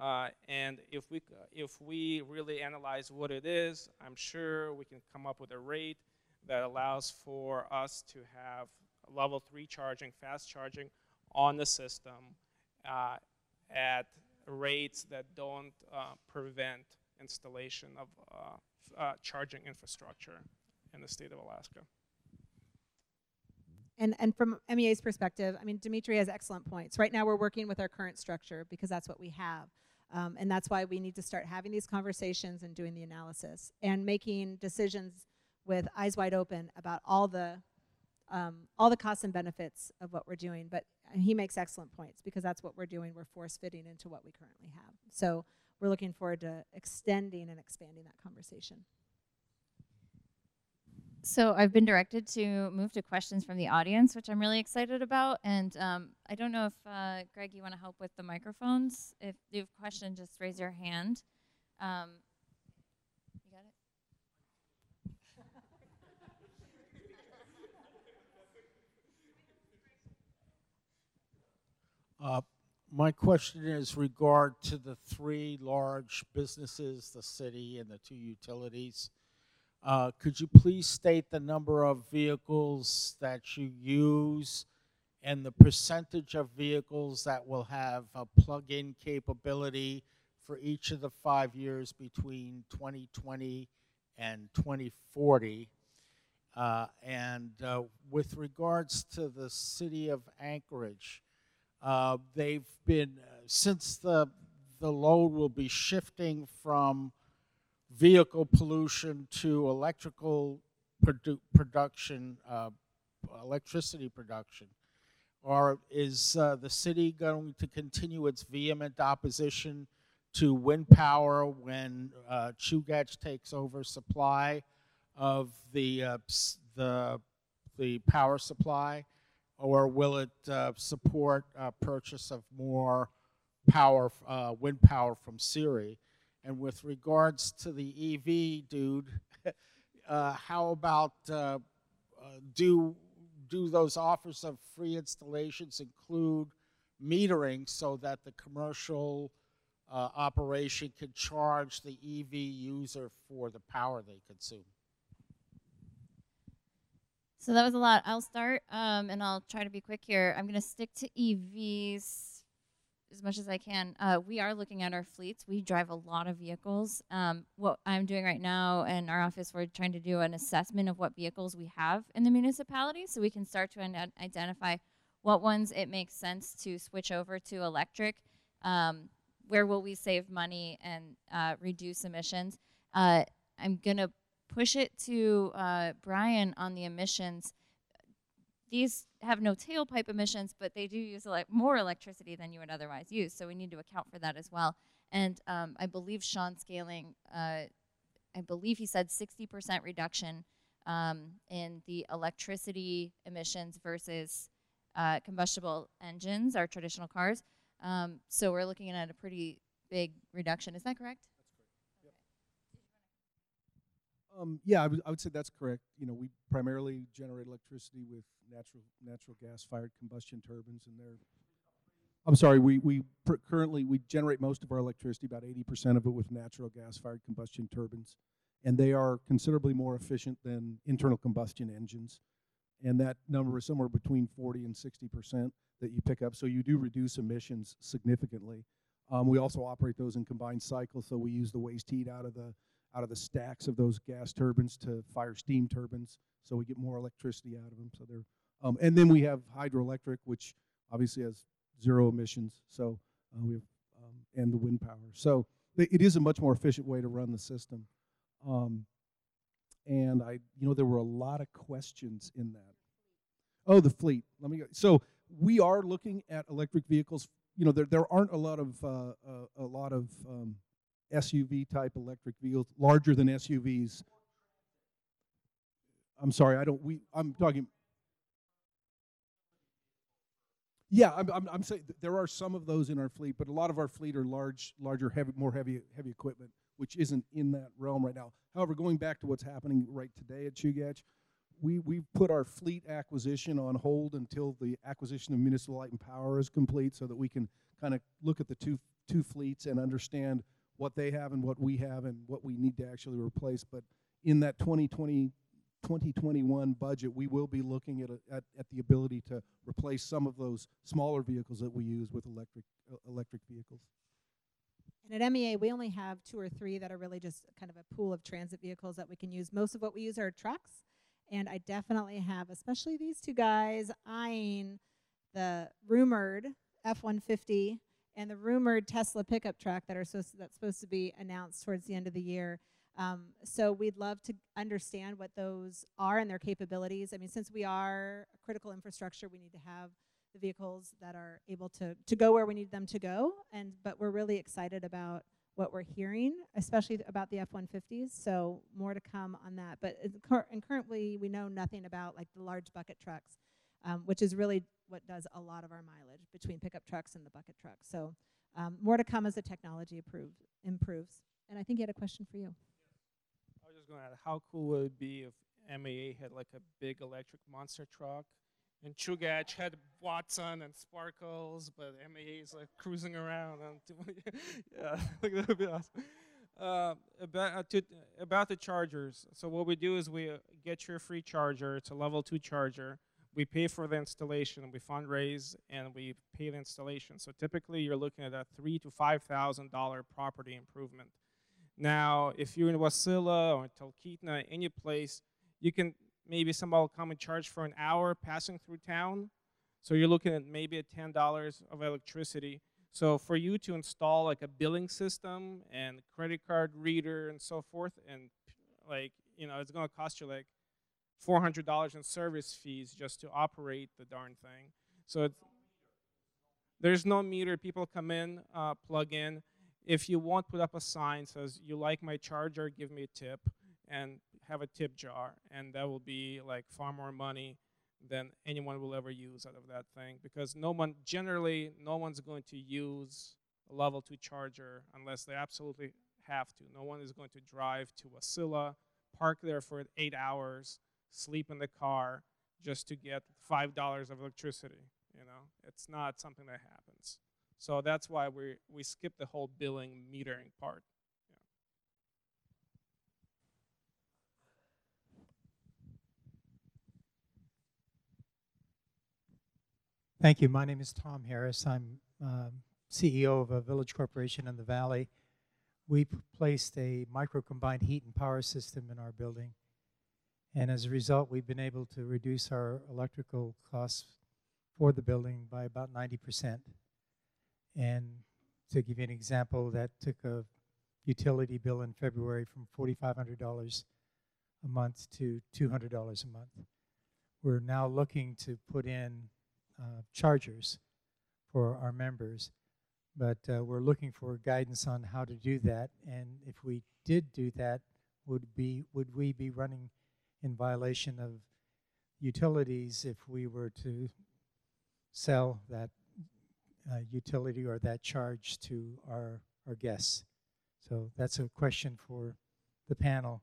uh, and if we if we really analyze what it is, I'm sure we can come up with a rate that allows for us to have level three charging, fast charging on the system uh, at rates that don't uh, prevent installation of uh, uh, charging infrastructure in the state of Alaska. And, and from MEA's perspective, I mean, Dimitri has excellent points. Right now, we're working with our current structure because that's what we have. Um, and that's why we need to start having these conversations and doing the analysis and making decisions with eyes wide open about all the um, all the costs and benefits of what we're doing. But he makes excellent points because that's what we're doing. We're force fitting into what we currently have. So we're looking forward to extending and expanding that conversation. So I've been directed to move to questions from the audience, which I'm really excited about. And um, I don't know if uh, Greg, you want to help with the microphones. If you have a question, just raise your hand. Um, you got it. [LAUGHS] uh, my question is regard to the three large businesses, the city and the two utilities. Uh, could you please state the number of vehicles that you use and the percentage of vehicles that will have a plug-in capability for each of the five years between 2020 and 2040? Uh, and uh, with regards to the city of Anchorage, uh, they've been uh, since the the load will be shifting from vehicle pollution to electrical produ- production, uh, electricity production, or is uh, the city going to continue its vehement opposition to wind power when uh, Chugach takes over supply of the uh, the the power supply? Or will it uh, support uh, purchase of more power, uh, wind power from CIRI? And with regards to the EV, dude, [LAUGHS] uh, how about uh, uh, do do those offers of free installations include metering so that the commercial operation can charge the EV user for the power they consume? So that was a lot. I'll start, um, and I'll try to be quick here. I'm going to stick to EVs as much as I can. Uh, we are looking at our fleets. We drive a lot of vehicles. Um, what I'm doing right now in our office, we're trying to do an assessment of what vehicles we have in the municipality, so we can start to ident- identify what ones it makes sense to switch over to electric. Um, where will we save money and uh, reduce emissions? Uh, I'm gonna push it to uh, Brian on the emissions. These have no tailpipe emissions, but they do use ele- more electricity than you would otherwise use. So we need to account for that as well. And um, I believe Sean Scaling, uh, I believe he said 60% reduction um, in the electricity emissions versus uh, combustible engines, our traditional cars. Um, so we're looking at a pretty big reduction. Is that correct? Um, yeah, I would, would say that's correct. You know, we primarily generate electricity with natural natural gas fired combustion turbines, and they're. I'm sorry, we we pr- currently we generate most of our electricity, about 80% of it, with natural gas fired combustion turbines, and they are considerably more efficient than internal combustion engines, and that number is somewhere between 40 and 60% that you pick up. So you do reduce emissions significantly. Um, we also operate those in combined cycles, so we use the waste heat out of the out of the stacks of those gas turbines to fire steam turbines, so we get more electricity out of them. So they're, um, and then we have hydroelectric, which obviously has zero emissions. So uh, we have, um, and the wind power. So th- it is a much more efficient way to run the system. Um, and I, you know, there were a lot of questions in that. Oh, the fleet. Let me go. So we are looking at electric vehicles. You know, there there aren't a lot of uh, uh, a lot of um, SUV type electric vehicles, larger than SUVs. I'm sorry, I don't. We I'm talking. Yeah, I'm, I'm, I'm saying there are some of those in our fleet, but a lot of our fleet are large, larger, heavy, more heavy, heavy equipment, which isn't in that realm right now. However, going back to what's happening right today at Chugach, we we've put our fleet acquisition on hold until the acquisition of municipal light and power is complete, so that we can kind of look at the two two fleets and understand what they have and what we have and what we need to actually replace. But in that 2020 2021 budget, we will be looking at, a, at, at the ability to replace some of those smaller vehicles that we use with electric uh, electric vehicles. And at MEA, we only have two or three that are really just kind of a pool of transit vehicles that we can use. Most of what we use are trucks. And I definitely have, especially these two guys, eyeing the rumored F 150 and the rumored Tesla pickup truck that are supposed to, that's supposed to be announced towards the end of the year. Um, so we'd love to understand what those are and their capabilities. I mean, since we are critical infrastructure, we need to have the vehicles that are able to to go where we need them to go. And but we're really excited about what we're hearing, especially about the F-150s. So more to come on that. But cur- and currently, we know nothing about like the large bucket trucks, um, which is really what does a lot of our mileage between pickup trucks and the bucket trucks. So um, more to come as the technology improve, improves. And I think you had a question for you. I was just going to add, how cool would it be if MEA had like a big electric monster truck And Chugach had Watson and Sparkles, but MEA is like cruising around. [LAUGHS] Yeah, [LAUGHS] that would be awesome. Uh, about uh, to, about the chargers. So what we do is we uh, get your free charger. It's a level two charger. We pay for the installation. We fundraise and we pay the installation. So typically, you're looking at a three to five thousand dollar property improvement. Now, if you're in Wasilla or Talkeetna, any place, you can maybe somebody will come and charge for an hour passing through town. So you're looking at maybe at ten dollars of electricity. So for you to install like a billing system and credit card reader and so forth, and like you know, it's gonna cost you like four hundred dollars in service fees just to operate the darn thing. So there's no meter. People come in, uh, plug in. If you want, put up a sign says you like my charger, give me a tip, and have a tip jar, and that will be like far more money than anyone will ever use out of that thing because no one generally no one's going to use a level 2 charger unless they absolutely have to no one is going to drive to Wasilla park there for 8 hours sleep in the car just to get $5 of electricity you know it's not something that happens so that's why we we skip the whole billing metering part Thank you. My name is Tom Harris. I'm um, CEO of a village corporation in the valley. We placed a micro combined heat and power system in our building. And as a result, we've been able to reduce our electrical costs for the building by about 90%. And to give you an example, that took a utility bill in February from $4,500 a month to $200 a month. We're now looking to put in uh, chargers for our members. But uh, we're looking for guidance on how to do that. And if we did do that, would be would we be running in violation of utilities if we were to sell that uh, utility or that charge to our our guests? So that's a question for the panel.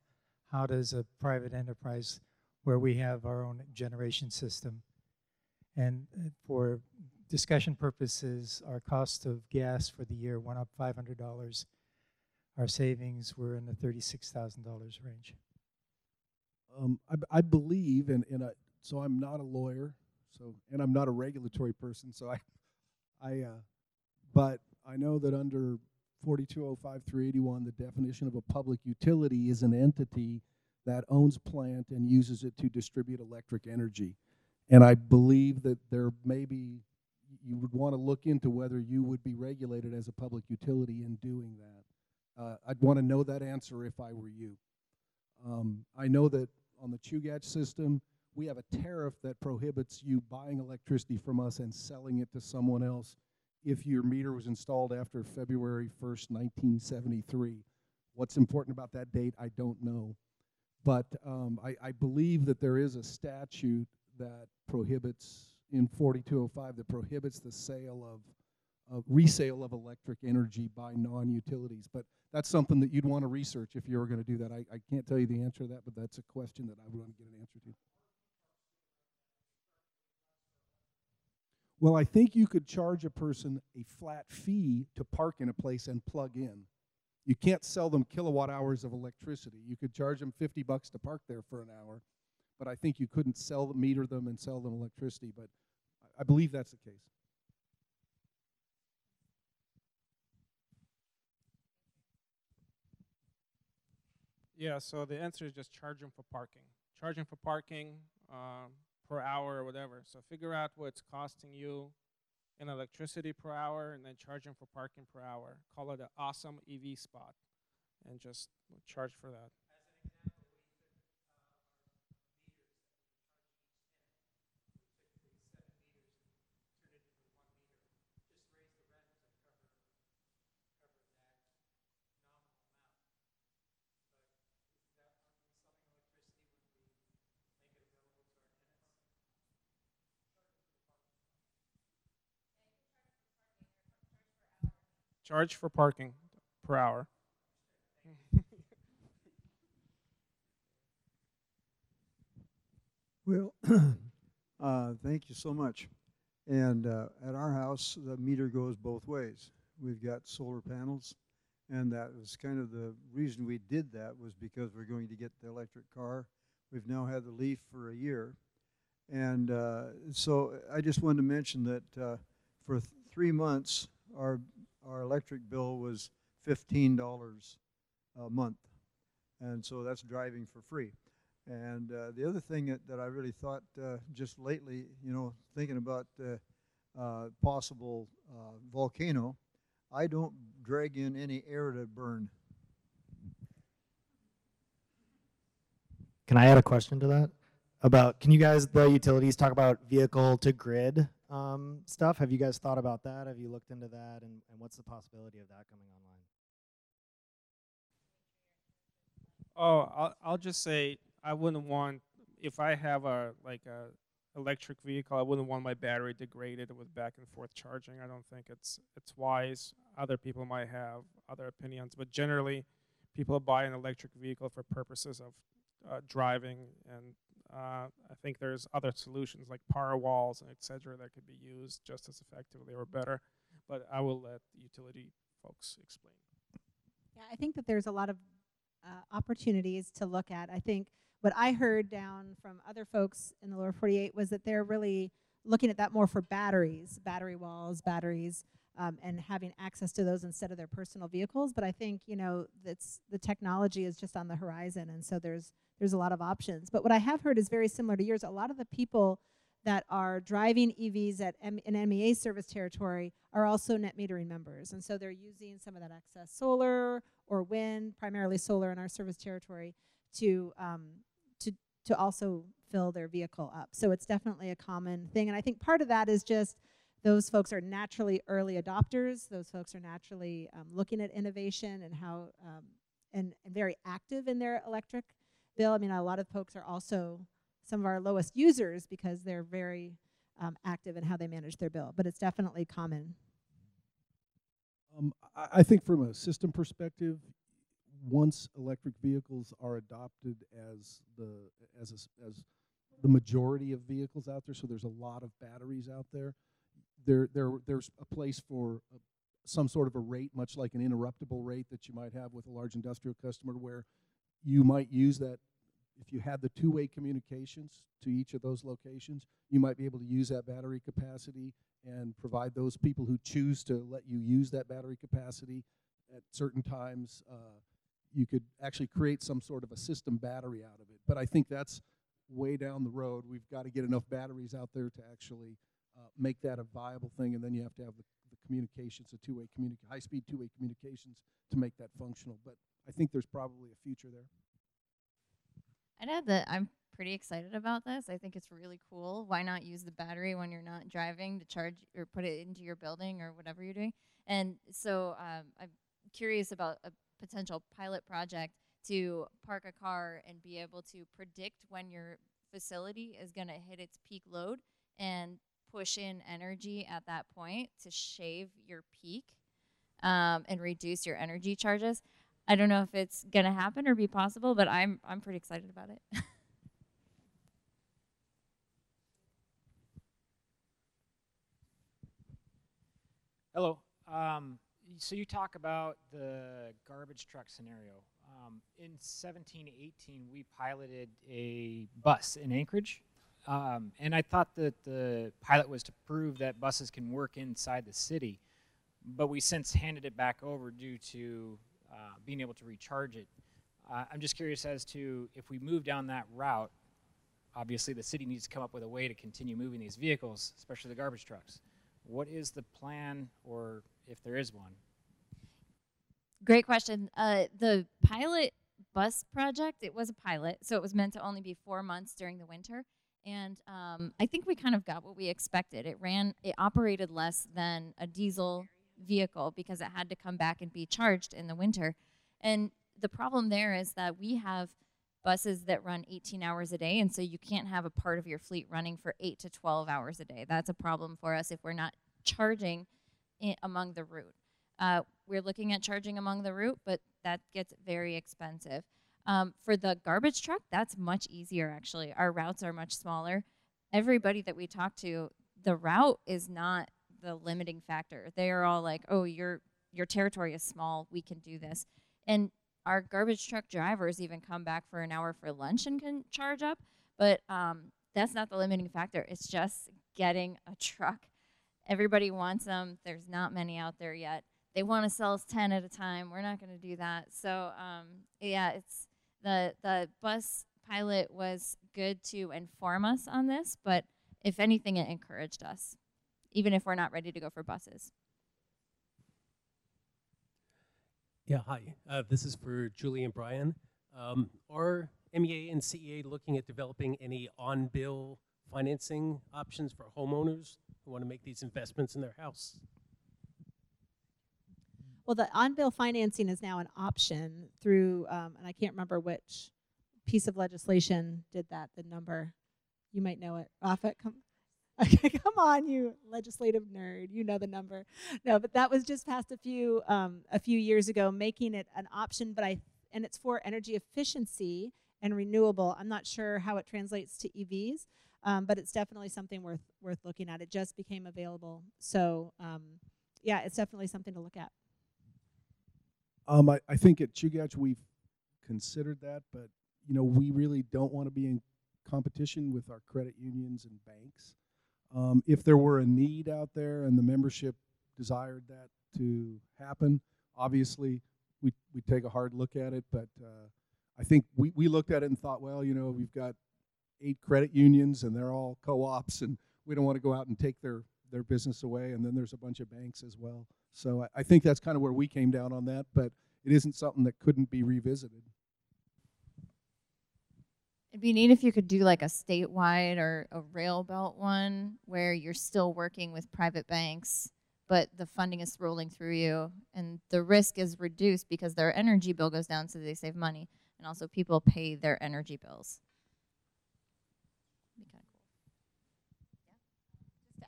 How does a private enterprise, where we have our own generation system, and uh, for discussion purposes, our cost of gas for the year went up $500. Our savings were in the $36,000 range. Um, I, I, believe, and, and I, so I'm not a lawyer, so and I'm not a regulatory person, so I, I, uh, but I know that under 4205381, the definition of a public utility is an entity that owns plant and uses it to distribute electric energy. And I believe that there may be, you would want to look into whether you would be regulated as a public utility in doing that. Uh, I'd want to know that answer if I were you. Um, I know that on the Chugach system, we have a tariff that prohibits you buying electricity from us and selling it to someone else if your meter was installed after February 1st, 1973. What's important about that date, I don't know. But um, I, I, believe that there is a statute that prohibits in 4205 that prohibits the sale of of resale of electric energy by non-utilities. But that's something that you'd want to research if you were going to do that. I, I can't tell you the answer to that, but that's a question that I would want to get an answer to. Well, I think you could charge a person a flat fee to park in a place and plug in. You can't sell them kilowatt hours of electricity. You could charge them 50 bucks to park there for an hour, but I think you couldn't sell meter them, and sell them electricity. But I believe that's the case. Yeah, so the answer is just charge them for parking. Charge them for parking um, per hour or whatever. So figure out what it's costing you in electricity per hour and then charge them for parking per hour. Call it an awesome EV spot and just charge for that. Charge for parking per hour. [LAUGHS] Well, [CLEARS THROAT] Uh, thank you so much. And uh, at our house, the meter goes both ways. We've got solar panels, and that was kind of the reason we did that was because we're going to get the electric car. We've now had the Leaf for a year, and uh, so I just wanted to mention that uh, for th- three months, our our electric bill was fifteen dollars a month, and so that's driving for free. And uh, the other thing that, that I really thought uh, just lately, you know, thinking about uh, possible uh, volcano, I don't drag in any air to burn. Can I add a question to that? About can you guys, the utilities, talk about vehicle to grid um, stuff? Have you guys thought about that? Have you looked into that? And, and what's the possibility of that coming online? Oh, I'll, I'll just say I wouldn't want if I have a like a electric vehicle, I wouldn't want my battery degraded with back and forth charging. I don't think it's it's wise. Other people might have other opinions, but generally, people buy an electric vehicle for purposes of uh, driving, and uh, I think there's other solutions like power walls and etc. that could be used just as effectively or better. But I will let the utility folks explain. Yeah, I think that there's a lot of uh, opportunities to look at. I think what I heard down from other folks in the lower 48 was that they're really looking at that more for batteries, battery walls, batteries, um, and having access to those instead of their personal vehicles. But I think you know that's the technology is just on the horizon, and so there's there's a lot of options. But what I have heard is very similar to yours. A lot of the people that are driving EVs at M- an MEA service territory are also net metering members, and so they're using some of that excess solar or wind, primarily solar in our service territory, to um, to to also fill their vehicle up. So it's definitely a common thing, and I think part of that is just those folks are naturally early adopters. Those folks are naturally um, looking at innovation and how um, and, and very active in their electric bill. I mean, a lot of folks are also some of our lowest users because they're very um, active in how they manage their bill. But it's definitely common. Um, I, I think from a system perspective, once electric vehicles are adopted as the as a as the majority of vehicles out there, so there's a lot of batteries out there. There, there, there's a place for uh, some sort of a rate, much like an interruptible rate that you might have with a large industrial customer, where you might use that if you had the two-way communications to each of those locations, you might be able to use that battery capacity and provide those people who choose to let you use that battery capacity at certain times. Uh, you could actually create some sort of a system battery out of it. But I think that's way down the road. We've got to get enough batteries out there to actually uh, make that a viable thing, and then you have to have the, the communications, the two-way communi- high-speed two-way communications to make that functional. But I think there's probably a future there. I'd add that I'm pretty excited about this. I think it's really cool. Why not use the battery when you're not driving to charge or put it into your building or whatever you're doing? And so um, I'm curious about a potential pilot project to park a car and be able to predict when your facility is going to hit its peak load and push in energy at that point to shave your peak um, and reduce your energy charges. I don't know if it's going to happen or be possible, but I'm I'm pretty excited about it. [LAUGHS] Hello. Um, so you talk about the garbage truck scenario. Um, in 17, 18, we piloted a bus in Anchorage. Um, and I thought that the pilot was to prove that buses can work inside the city. But we since handed it back over due to uh, being able to recharge it. Uh, I'm just curious as to if we move down that route, obviously the city needs to come up with a way to continue moving these vehicles, especially the garbage trucks. What is the plan, or if there is one? Great question. Uh, the pilot bus project, it was a pilot, so it was meant to only be four months during the winter. And um, I think we kind of got what we expected. It ran, it operated less than a diesel vehicle because it had to come back and be charged in the winter. And the problem there is that we have buses that run 18 hours a day, and so you can't have a part of your fleet running for 8 to 12 hours a day. That's a problem for us if we're not charging among the route. Uh, we're looking at charging among the route, but that gets very expensive. Um, for the garbage truck, that's much easier actually. Our routes are much smaller. everybody that we talk to, the route is not the limiting factor. They are all like, "Oh, your your territory is small. We can do this." And our garbage truck drivers even come back for an hour for lunch and can charge up. But um, that's not the limiting factor. It's just getting a truck. Everybody wants them. There's not many out there yet. They want to sell us 10 at a time. We're not going to do that. So um, yeah, it's the the bus pilot was good to inform us on this, but if anything, it encouraged us, even if we're not ready to go for buses. Yeah, hi. Uh, this is for Julie and Brian. Um, are MEA and CEA looking at developing any on-bill financing options for homeowners who want to make these investments in their house? Well, the on-bill financing is now an option through, um, and I can't remember which piece of legislation did that. The number, you might know it. Rafa, come. Okay, [LAUGHS] come on, you legislative nerd. You know the number. No, but that was just passed a few um, a few years ago, making it an option. But I and it's for energy efficiency and renewable. I'm not sure how it translates to EVs, um, but it's definitely something worth worth looking at. It just became available, so um, yeah, it's definitely something to look at. Um, I, I think at Chugach we've considered that, but you know we really don't want to be in competition with our credit unions and banks. Um, if there were a need out there and the membership desired that to happen, obviously we we take a hard look at it. But uh, I think we, we looked at it and thought, well, you know, we've got eight credit unions and they're all co-ops, and we don't want to go out and take their their business away. And then there's a bunch of banks as well. So I, I think that's kind of where we came down on that. But it isn't something that couldn't be revisited. It'd be neat if you could do like a statewide or a rail belt one where you're still working with private banks, but the funding is rolling through you and the risk is reduced because their energy bill goes down so they save money and also people pay their energy bills.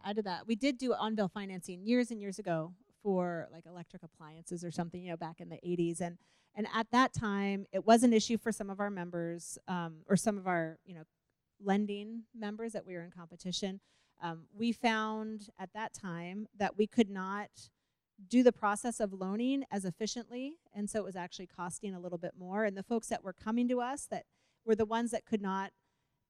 Add to that, we did do on-bill financing years and years ago for like electric appliances or something, you know, back in the 80s. And and at that time, it was an issue for some of our members um, or some of our, you know, lending members that we were in competition. Um, we found at that time that we could not do the process of loaning as efficiently, and so it was actually costing a little bit more. And the folks that were coming to us that were the ones that could not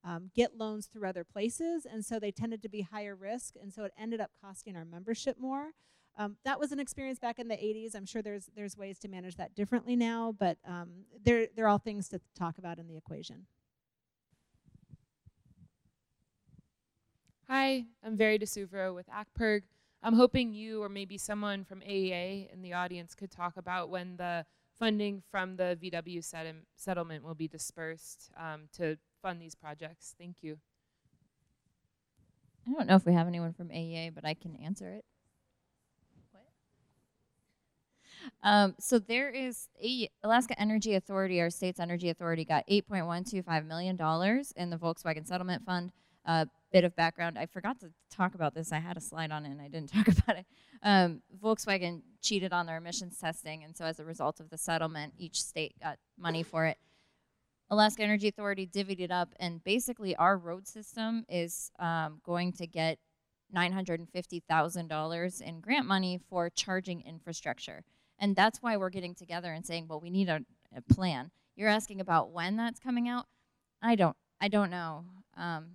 um, get loans through other places, and so they tended to be higher risk, and so it ended up costing our membership more. Um, that was an experience back in the 80s. I'm sure there's there's ways to manage that differently now, but um, they're, they're all things to talk about in the equation. Hi, I'm Veri di Suvero with AKPIRG. I'm hoping you or maybe someone from AEA in the audience could talk about when the funding from the VW settlement will be dispersed um, to fund these projects. Thank you. I don't know if we have anyone from AEA, but I can answer it. Um, so there is a Alaska Energy Authority, our state's energy authority, got 8.125 million dollars in the Volkswagen Settlement Fund. A uh, bit of background: I forgot to talk about this. I had a slide on it, and I didn't [LAUGHS] talk about it. Um, Volkswagen cheated on their emissions testing, and so as a result of the settlement, each state got money for it. Alaska Energy Authority divvied it up, and basically, our road system is um, going to get $950,000 in grant money for charging infrastructure. And that's why we're getting together and saying, well, we need a, a plan. You're asking about when that's coming out. I don't. I don't know. Um,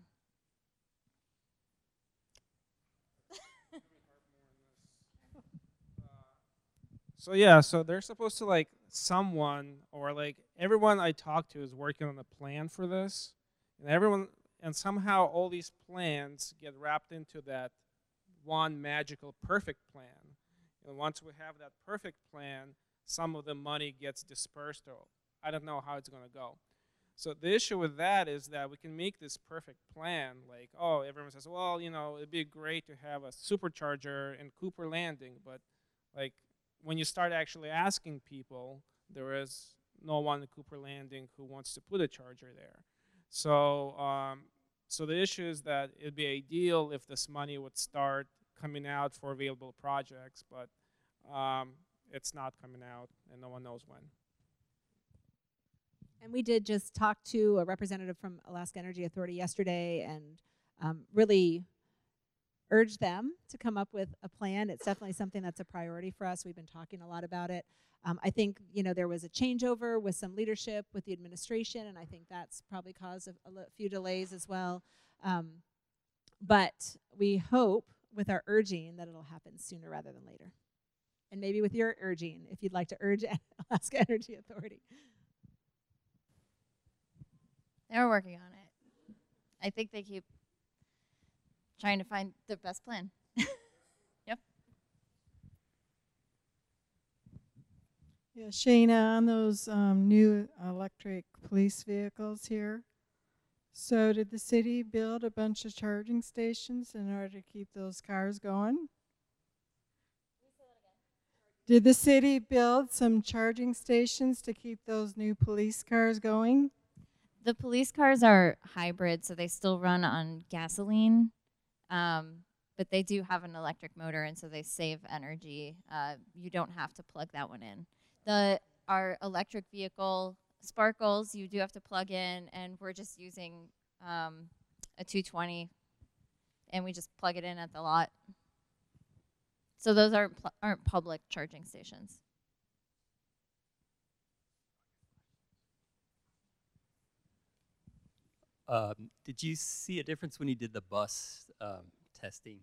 so yeah, so they're supposed to like someone or like everyone I talk to is working on a plan for this, and everyone and somehow all these plans get wrapped into that one magical perfect plan and once we have that perfect plan, some of the money gets dispersed, or I don't know how it's going to go. So the issue with that is that we can make this perfect plan, like, oh, everyone says, well, you know, it'd be great to have a supercharger in Cooper Landing, but like when you start actually asking people, there is no one in Cooper Landing who wants to put a charger there. So, um, so the issue is that it'd be ideal if this money would start coming out for available projects, but um, it's not coming out, and no one knows when. And we did just talk to a representative from Alaska Energy Authority yesterday, and um, really urge them to come up with a plan. It's definitely something that's a priority for us. We've been talking a lot about it. Um, I think you know there was a changeover with some leadership with the administration, and I think that's probably caused a, a few delays as well. Um, but we hope with our urging that it'll happen sooner rather than later. And maybe with your urging, if you'd like to urge [LAUGHS] Alaska Energy Authority. They're working on it. I think they keep trying to find the best plan. [LAUGHS] yep. Yeah, Shana, on those um, new electric police vehicles here, so did the city build a bunch of charging stations in order to keep those cars going? Did the city build some charging stations to keep those new police cars going? The police cars are hybrid, so they still run on gasoline, um, but they do have an electric motor, and so they save energy. Uh, you don't have to plug that one in. The our electric vehicle sparkles you do have to plug in, and we're just using um, a 220, and we just plug it in at the lot. So those aren't aren't public charging stations. Um, did you see a difference when you did the bus um, testing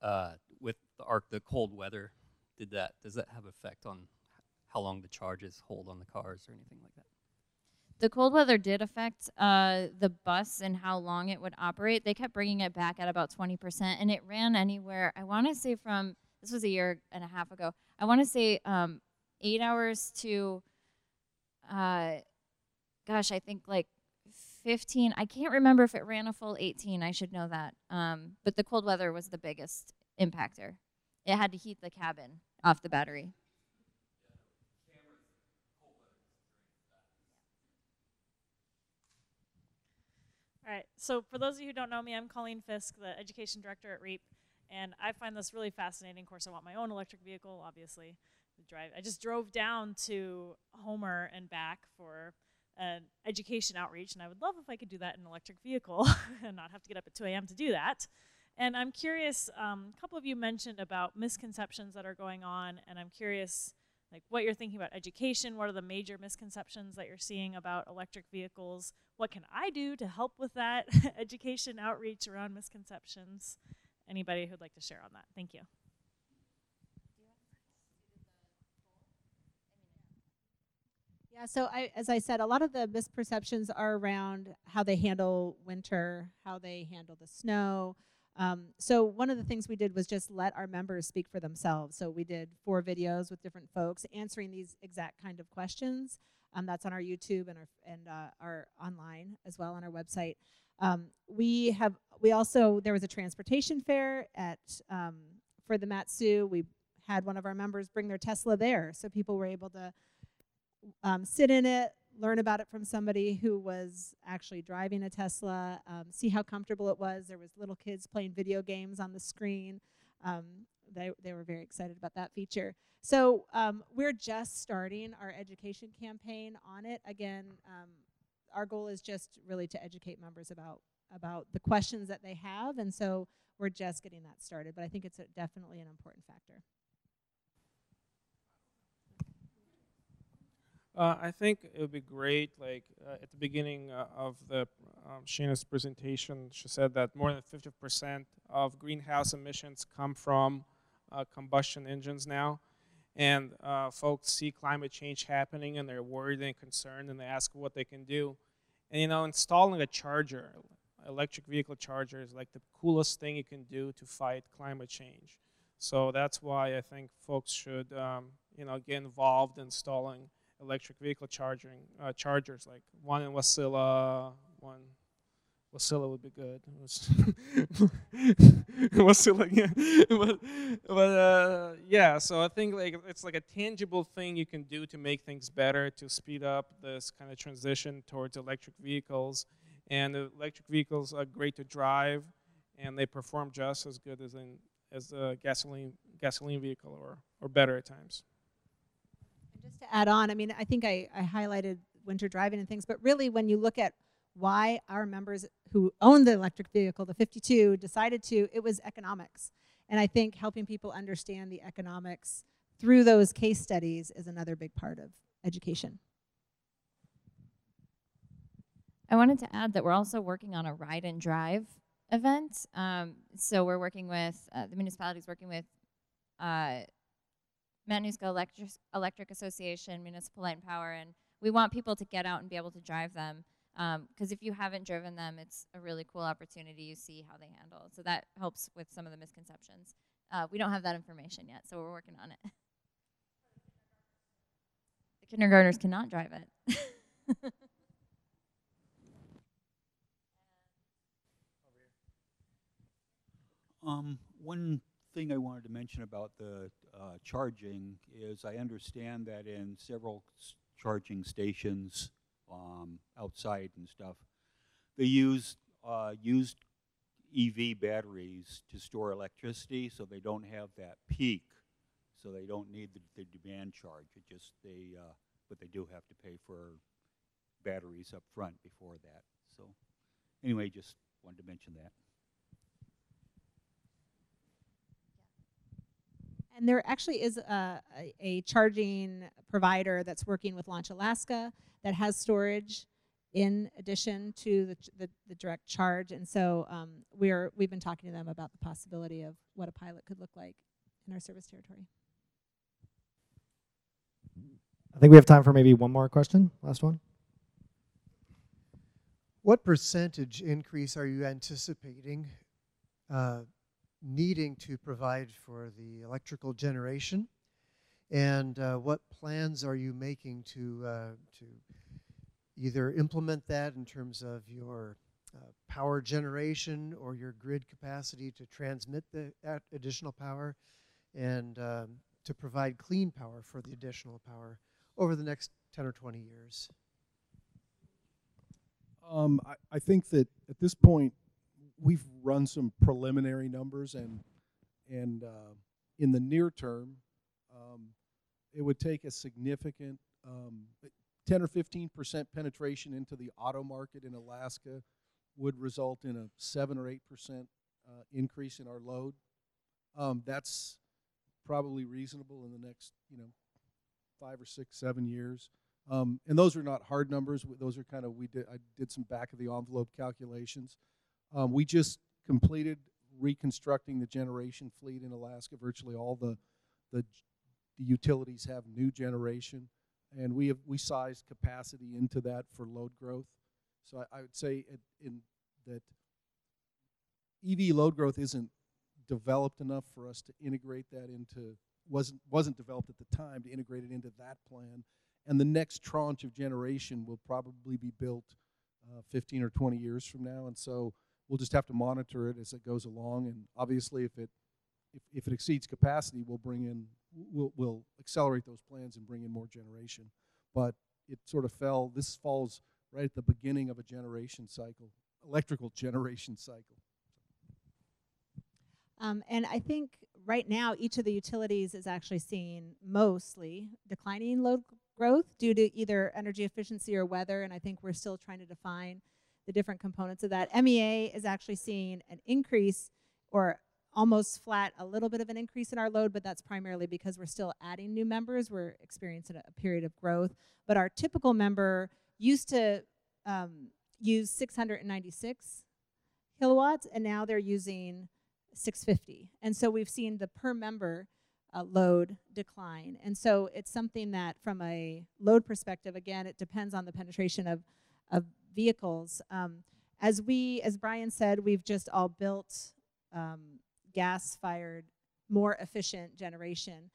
uh, with the arc the cold weather? Did that does that have effect on how long the charges hold on the cars or anything like that? The cold weather did affect uh, the bus and how long it would operate. They kept bringing it back at about 20%, and it ran anywhere, I want to say from, this was a year and a half ago, I want to say um, eight hours to, uh, gosh, I think like 15. I can't remember if it ran a full 18. I should know that. Um, but the cold weather was the biggest impactor. It had to heat the cabin off the battery. All right, so for those of you who don't know me, I'm Colleen Fisk, the education director at REAP, and I find this really fascinating. Of course, I want my own electric vehicle, obviously. Drive. I just drove down to Homer and back for an education outreach, and I would love if I could do that in an electric vehicle [LAUGHS] and not have to get up at 2 a.m. to do that. And I'm curious, um, a couple of you mentioned about misconceptions that are going on, and I'm curious like what you're thinking about education, what are the major misconceptions that you're seeing about electric vehicles, what can I do to help with that [LAUGHS] education outreach around misconceptions? Anybody who'd like to share on that? Thank you. Yeah, so I, as I said, a lot of the misperceptions are around how they handle winter, how they handle the snow. Um, so one of the things we did was just let our members speak for themselves. So we did four videos with different folks answering these exact kind of questions. Um, that's on our YouTube and our and uh, our online as well on our website. Um, we have we also there was a transportation fair at um, for the Mat-Su. We had one of our members bring their Tesla there, so people were able to um, sit in it, learn about it from somebody who was actually driving a Tesla, um, see how comfortable it was. There was little kids playing video games on the screen. Um, they, they were very excited about that feature. So um, we're just starting our education campaign on it. Again, um, our goal is just really to educate members about about the questions that they have, and so we're just getting that started. But I think it's a, definitely an important factor. Uh, I think it would be great, like uh, at the beginning uh, of the um, Shana's presentation, she said that more than 50% of greenhouse emissions come from uh, combustion engines now. And uh, folks see climate change happening and they're worried and concerned and they ask what they can do. And you know, installing a charger, electric vehicle charger, is like the coolest thing you can do to fight climate change. So that's why I think folks should, um, you know, get involved in installing electric vehicle charging uh, chargers, like one in Wasilla, one Wasilla would be good. [LAUGHS] Wasilla, yeah. [LAUGHS] but, but uh, yeah, so I think like it's like a tangible thing you can do to make things better, to speed up this kind of transition towards electric vehicles. And electric vehicles are great to drive, and they perform just as good as in as a gasoline gasoline vehicle, or or better at times just to add on, I mean, I think I, I highlighted winter driving and things, but really when you look at why our members who own the electric vehicle, the 52, decided to, it was economics. And I think helping people understand the economics through those case studies is another big part of education. I wanted to add that we're also working on a ride and drive event. Um, so we're working with uh, the municipalities working with uh, Matanuska Electric, Electric Association, Municipal Light and Power, and we want people to get out and be able to drive them. Because um, if you haven't driven them, it's a really cool opportunity. You see how they handle. So that helps with some of the misconceptions. Uh, we don't have that information yet, so we're working on it. the kindergartners cannot drive it. [LAUGHS] Um, one thing I wanted to mention about the uh, charging is I understand that in several charging stations um, outside and stuff, they use uh, used EV batteries to store electricity, so they don't have that peak, so they don't need the, the demand charge. It just they, uh, but they do have to pay for batteries up front before that. So, anyway, just wanted to mention that. And there actually is a, a, a, charging provider that's working with Launch Alaska that has storage in addition to the, the, the direct charge. And so um, we're, we've been talking to them about the possibility of what a pilot could look like in our service territory. I think we have time for maybe one more question. Last one. What percentage increase are you anticipating uh, needing to provide for the electrical generation? And uh, what plans are you making to, uh, to either implement that in terms of your uh, power generation or your grid capacity to transmit the additional power and um, to provide clean power for the additional power over the next 10 or 20 years? Um, I, I think that at this point, we've run some preliminary numbers, and and uh, in the near term, um, it would take a significant um, 10 or 15 percent penetration into the auto market in Alaska would result in a seven or eight percent uh, increase in our load. Um, that's probably reasonable in the next, you know, five or six, seven years. Um, and those are not hard numbers. Those are kind of we did. I did some back of the envelope calculations. Um, we just completed reconstructing the generation fleet in Alaska. Virtually all the, the, the utilities have new generation, and we have we sized capacity into that for load growth. So I, I would say it, in that EV load growth isn't developed enough for us to integrate that into wasn't wasn't developed at the time to integrate it into that plan. And the next tranche of generation will probably be built uh, 15 or 20 years from now. And so We'll just have to monitor it as it goes along, and obviously, if it if, if it exceeds capacity, we'll bring in we'll we'll accelerate those plans and bring in more generation. But it sort of fell. This falls right at the beginning of a generation cycle, electrical generation cycle. Um, and I think right now each of the utilities is actually seeing mostly declining load growth due to either energy efficiency or weather. And I think we're still trying to define the different components of that. MEA is actually seeing an increase or almost flat, a little bit of an increase in our load, but that's primarily because we're still adding new members. We're experiencing a, period of growth. But our typical member used to um, use 696 kilowatts, and now they're using 650. And so we've seen the per member uh, load decline. And so it's something that, from a load perspective, again, it depends on the penetration of, of vehicles. Um, as we, as Brian said, we've just all built um, gas-fired, more efficient generation.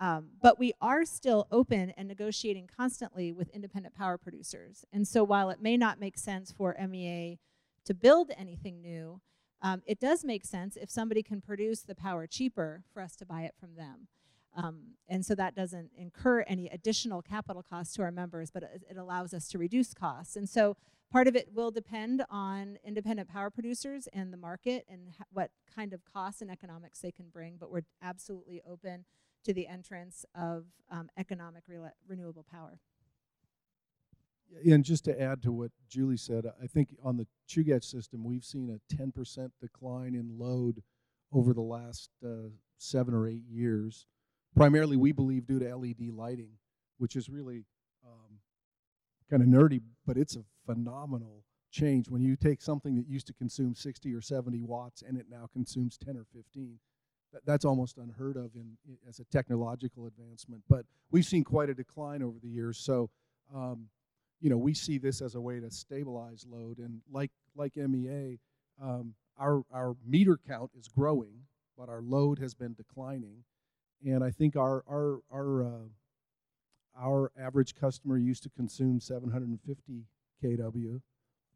Um, but we are still open and negotiating constantly with independent power producers. And so while it may not make sense for MEA to build anything new, um, it does make sense if somebody can produce the power cheaper for us to buy it from them. Um, and so that doesn't incur any additional capital costs to our members, but it, it allows us to reduce costs. And so Part of it will depend on independent power producers and the market and what kind of costs and economics they can bring, but we're absolutely open to the entrance of um, economic re renewable power. And just to add to what Julie said, I think on the Chugach system, we've seen a 10% decline in load over the last uh, seven or eight years. Primarily, we believe due to LED lighting, which is really um, kind of nerdy, but it's a phenomenal change. When you take something that used to consume 60 or 70 watts and it now consumes 10 or 15 that, that's almost unheard of in, as a technological advancement. But we've seen quite a decline over the years. So um, you know we see this as a way to stabilize load. And like like MEA um, our our meter count is growing but our load has been declining and I think our our our uh, our average customer used to consume 750 kW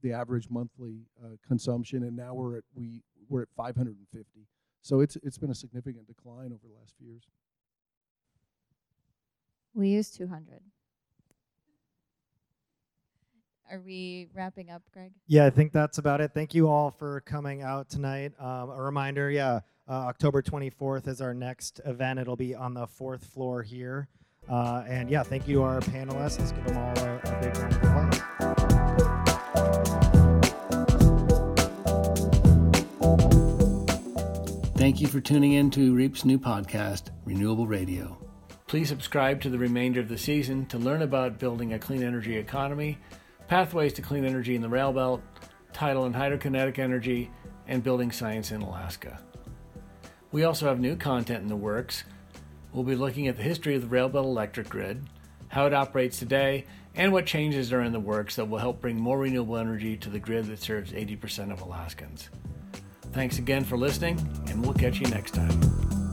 the average monthly uh, consumption, and now we're at we we're at 550. So it's it's been a significant decline over the last few years. We use 200. Are we wrapping up, Greg? Yeah, I think that's about it. Thank you all for coming out tonight. Um, a reminder, yeah, uh, October 24th is our next event. It'll be on the fourth floor here. Uh, and yeah, thank you to our panelists. Let's give them all a, a big round of applause. Thank you for tuning in to REAP's new podcast, Renewable Radio. Please subscribe to the remainder of the season to learn about building a clean energy economy, pathways to clean energy in the rail belt, tidal and hydrokinetic energy, and building science in Alaska. We also have new content in the works. We'll be looking at the history of the rail belt electric grid, how it operates today, and what changes are in the works that will help bring more renewable energy to the grid that serves 80% of Alaskans. Thanks again for listening, and we'll catch you next time.